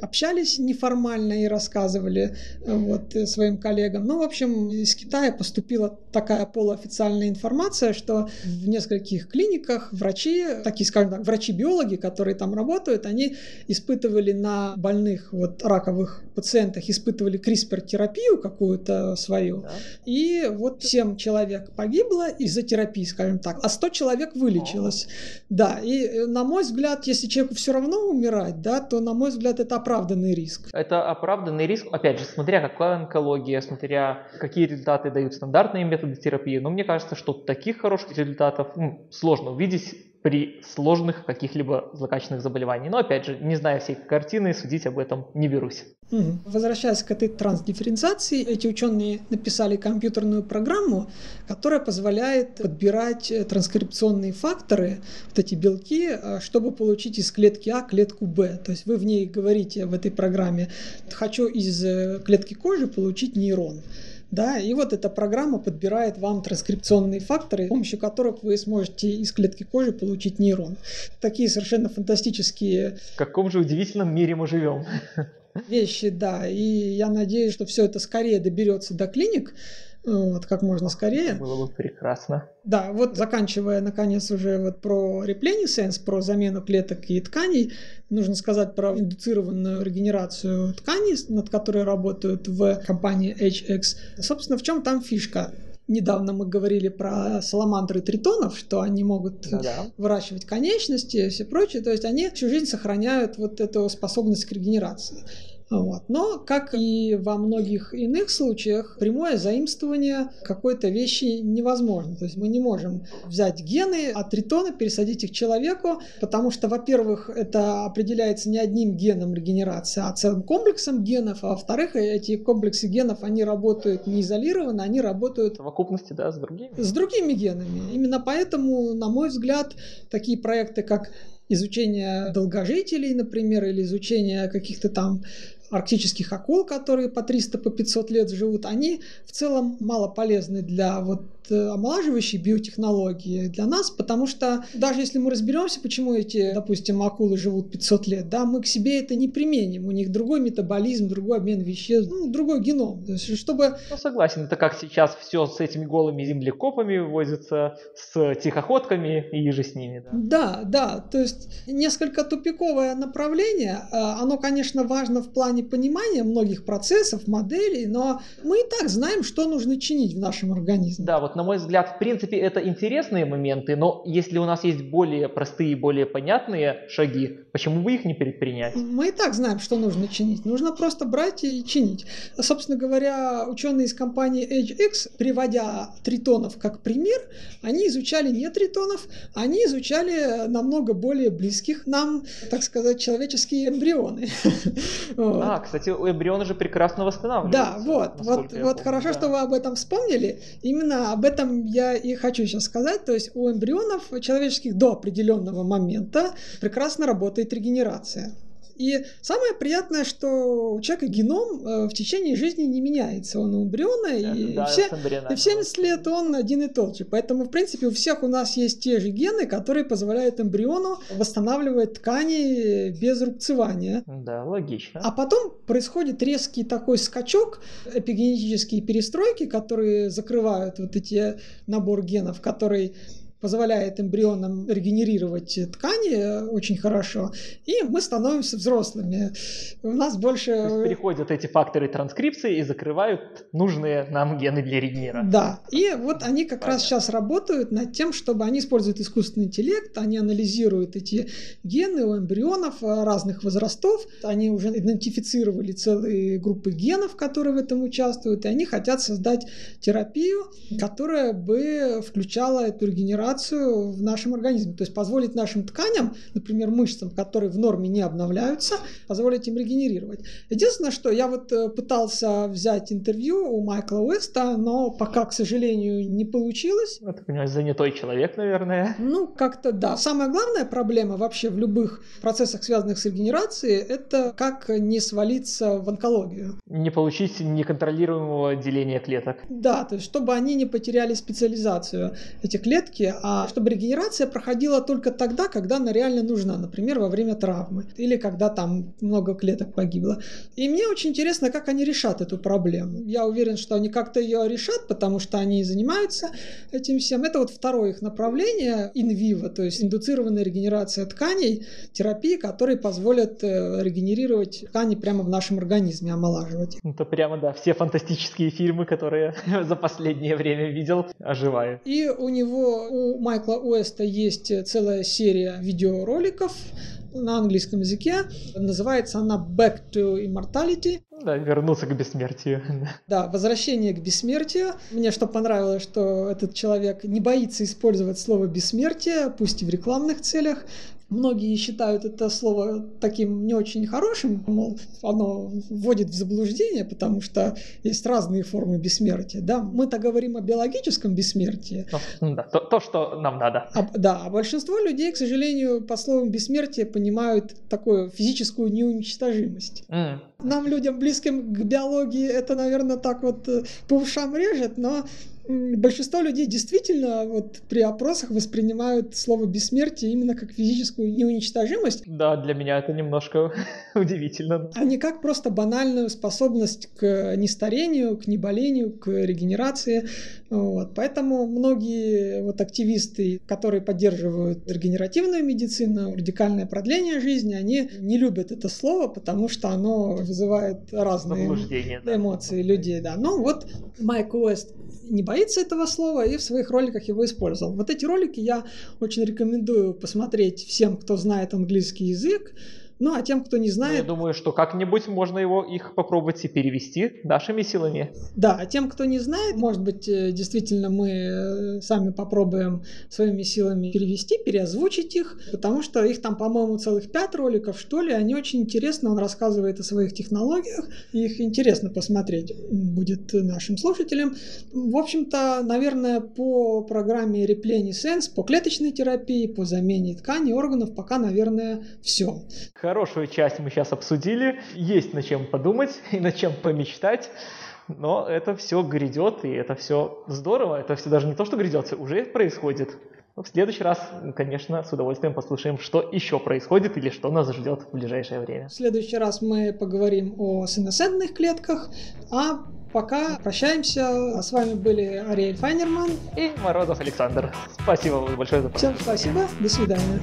общались неформально и рассказывали э, вот, э, своим коллегам. Ну, в общем, из Китая поступила такая полуофициальная информация, что в нескольких клиниках врачи, такие, скажем так, врачи-биологи, которые там работают, они испытывали на больных вот раковых пациентах, испытывали CRISPR-терапию какую-то свою. Да. И вот 7 человек погибло из-за терапии, скажем так, а 100 человек вылечилось. О. Да, и э, на мой взгляд, если человеку все равно умирать, да, то, на мой взгляд, это оправданный риск. Это оправданный риск, опять же, смотря какая онкология, смотря какие результаты дают стандартные методы терапии. Но мне кажется, что таких хороших результатов ну, сложно увидеть при сложных каких-либо злокачественных заболеваниях. Но опять же, не зная всей картины, судить об этом не берусь. Возвращаясь к этой трансдифференциации, эти ученые написали компьютерную программу, которая позволяет подбирать э, транскрипционные факторы, вот эти белки, э, чтобы получить из клетки А клетку Б. То есть вы в ней говорите в этой программе, хочу из э, клетки кожи получить нейрон. Да, и вот эта программа подбирает вам транскрипционные факторы, с помощью которых вы сможете из клетки кожи получить нейрон. Такие совершенно фантастические... В каком же удивительном мире мы живем. Вещи, да. И я надеюсь, что все это скорее доберется до клиник, вот, как можно скорее. Было бы прекрасно. Да, вот заканчивая, наконец, уже вот про реплинисенс, про замену клеток и тканей, нужно сказать про индуцированную регенерацию тканей, над которой работают в компании HX. Собственно, в чем там фишка? Недавно мы говорили про саламандры тритонов, что они могут Да-да. выращивать конечности и все прочее. То есть они всю жизнь сохраняют вот эту способность к регенерации. Вот. Но, как и во многих иных случаях, прямое заимствование какой-то вещи невозможно. То есть мы не можем взять гены от тритона, пересадить их человеку, потому что, во-первых, это определяется не одним геном регенерации, а целым комплексом генов, а во-вторых, эти комплексы генов, они работают не изолированно, они работают... В совокупности, да, с другими? С другими генами. Именно поэтому, на мой взгляд, такие проекты, как изучение долгожителей, например, или изучение каких-то там арктических акул, которые по 300, по 500 лет живут, они в целом мало полезны для вот Э, омолаживающей биотехнологии для нас, потому что даже если мы разберемся, почему эти, допустим, акулы живут 500 лет, да, мы к себе это не применим. У них другой метаболизм, другой обмен веществ, ну, другой геном. То есть, чтобы... Ну, согласен. Это как сейчас все с этими голыми землекопами возится, с тихоходками и же с ними. Да. да, да. То есть несколько тупиковое направление. А, оно, конечно, важно в плане понимания многих процессов, моделей, но мы и так знаем, что нужно чинить в нашем организме. Да, вот на мой взгляд, в принципе, это интересные моменты, но если у нас есть более простые, более понятные шаги, почему бы их не предпринять? Мы и так знаем, что нужно чинить. Нужно просто брать и чинить. Собственно говоря, ученые из компании HX, приводя тритонов как пример, они изучали не тритонов, они изучали намного более близких нам, так сказать, человеческие эмбрионы. [laughs] А, кстати, эмбрионы же прекрасно восстанавливаются. Да, вот, вот, хорошо, что вы об этом вспомнили. Именно об этом я и хочу сейчас сказать. То есть у эмбрионов человеческих до определенного момента прекрасно работает регенерация. И самое приятное, что у человека геном э, в течение жизни не меняется. Он у эмбриона, и, да, все, и в 70 лет он один и тот же. Поэтому, в принципе, у всех у нас есть те же гены, которые позволяют эмбриону восстанавливать ткани без рубцевания. Да, логично. А потом происходит резкий такой скачок, эпигенетические перестройки, которые закрывают вот эти набор генов, который позволяет эмбрионам регенерировать ткани очень хорошо, и мы становимся взрослыми. У нас больше... переходят эти факторы транскрипции и закрывают нужные нам гены для регенера. Да, и вот они как Понятно. раз сейчас работают над тем, чтобы они используют искусственный интеллект, они анализируют эти гены у эмбрионов разных возрастов, они уже идентифицировали целые группы генов, которые в этом участвуют, и они хотят создать терапию, которая бы включала эту регенерацию регенерацию в нашем организме. То есть позволить нашим тканям, например, мышцам, которые в норме не обновляются, позволить им регенерировать. Единственное, что я вот э, пытался взять интервью у Майкла Уэста, но пока, к сожалению, не получилось. Это, понимаешь, занятой человек, наверное. Ну, как-то да. Самая главная проблема вообще в любых процессах, связанных с регенерацией, это как не свалиться в онкологию. Не получить неконтролируемого деления клеток. Да, то есть чтобы они не потеряли специализацию. Эти клетки, а чтобы регенерация проходила только тогда, когда она реально нужна, например, во время травмы или когда там много клеток погибло. И мне очень интересно, как они решат эту проблему. Я уверен, что они как-то ее решат, потому что они занимаются этим всем. Это вот второе их направление, инвиво, то есть индуцированная регенерация тканей, терапии, которые позволят э, регенерировать ткани прямо в нашем организме, омолаживать. Это прямо, да, все фантастические фильмы, которые [laughs] за последнее время видел, оживают. И у него, у у Майкла Уэста есть целая серия видеороликов на английском языке. Называется она Back to Immortality. Да, вернуться к бессмертию. [laughs] Да, возвращение к бессмертию. Мне что понравилось, что этот человек не боится использовать слово бессмертие, пусть и в рекламных целях. Многие считают это слово таким не очень хорошим, мол, оно вводит в заблуждение, потому что есть разные формы бессмертия. Да? Мы-то говорим о биологическом бессмертии. Ну, да, то, то, что нам надо. А, да, а большинство людей, к сожалению, по словам бессмертие понимают такую физическую неуничтожимость. Mm. Нам, людям близким к биологии, это, наверное, так вот э, по ушам режет, но большинство людей действительно вот при опросах воспринимают слово бессмертие именно как физическую неуничтожимость. Да, для меня это немножко [laughs] удивительно. А не как просто банальную способность к нестарению, к неболению, к регенерации. Вот. Поэтому многие вот активисты, которые поддерживают регенеративную медицину, радикальное продление жизни, они не любят это слово, потому что оно вызывает разные эмоции да. людей. Да. Но вот Майк Уэст не боится этого слова и в своих роликах его использовал. Вот эти ролики я очень рекомендую посмотреть всем, кто знает английский язык. Ну, а тем, кто не знает... Ну, я думаю, что как-нибудь можно его их попробовать и перевести нашими силами. Да, а тем, кто не знает, может быть, э, действительно мы э, сами попробуем своими силами перевести, переозвучить их, потому что их там, по-моему, целых пять роликов, что ли, они очень интересны, он рассказывает о своих технологиях, их интересно посмотреть будет нашим слушателям. В общем-то, наверное, по программе Repleni Sense, по клеточной терапии, по замене тканей, органов, пока, наверное, все. Хорошую часть мы сейчас обсудили. Есть над чем подумать [laughs] и над чем помечтать. Но это все грядет, и это все здорово. Это все даже не то, что грядет, уже происходит. Но в следующий раз, конечно, с удовольствием послушаем, что еще происходит или что нас ждет в ближайшее время. В следующий раз мы поговорим о сенесцентных клетках, а пока прощаемся. С вами были Ариэль Файнерман и Морозов Александр. Спасибо большое за Всем спасибо, до свидания.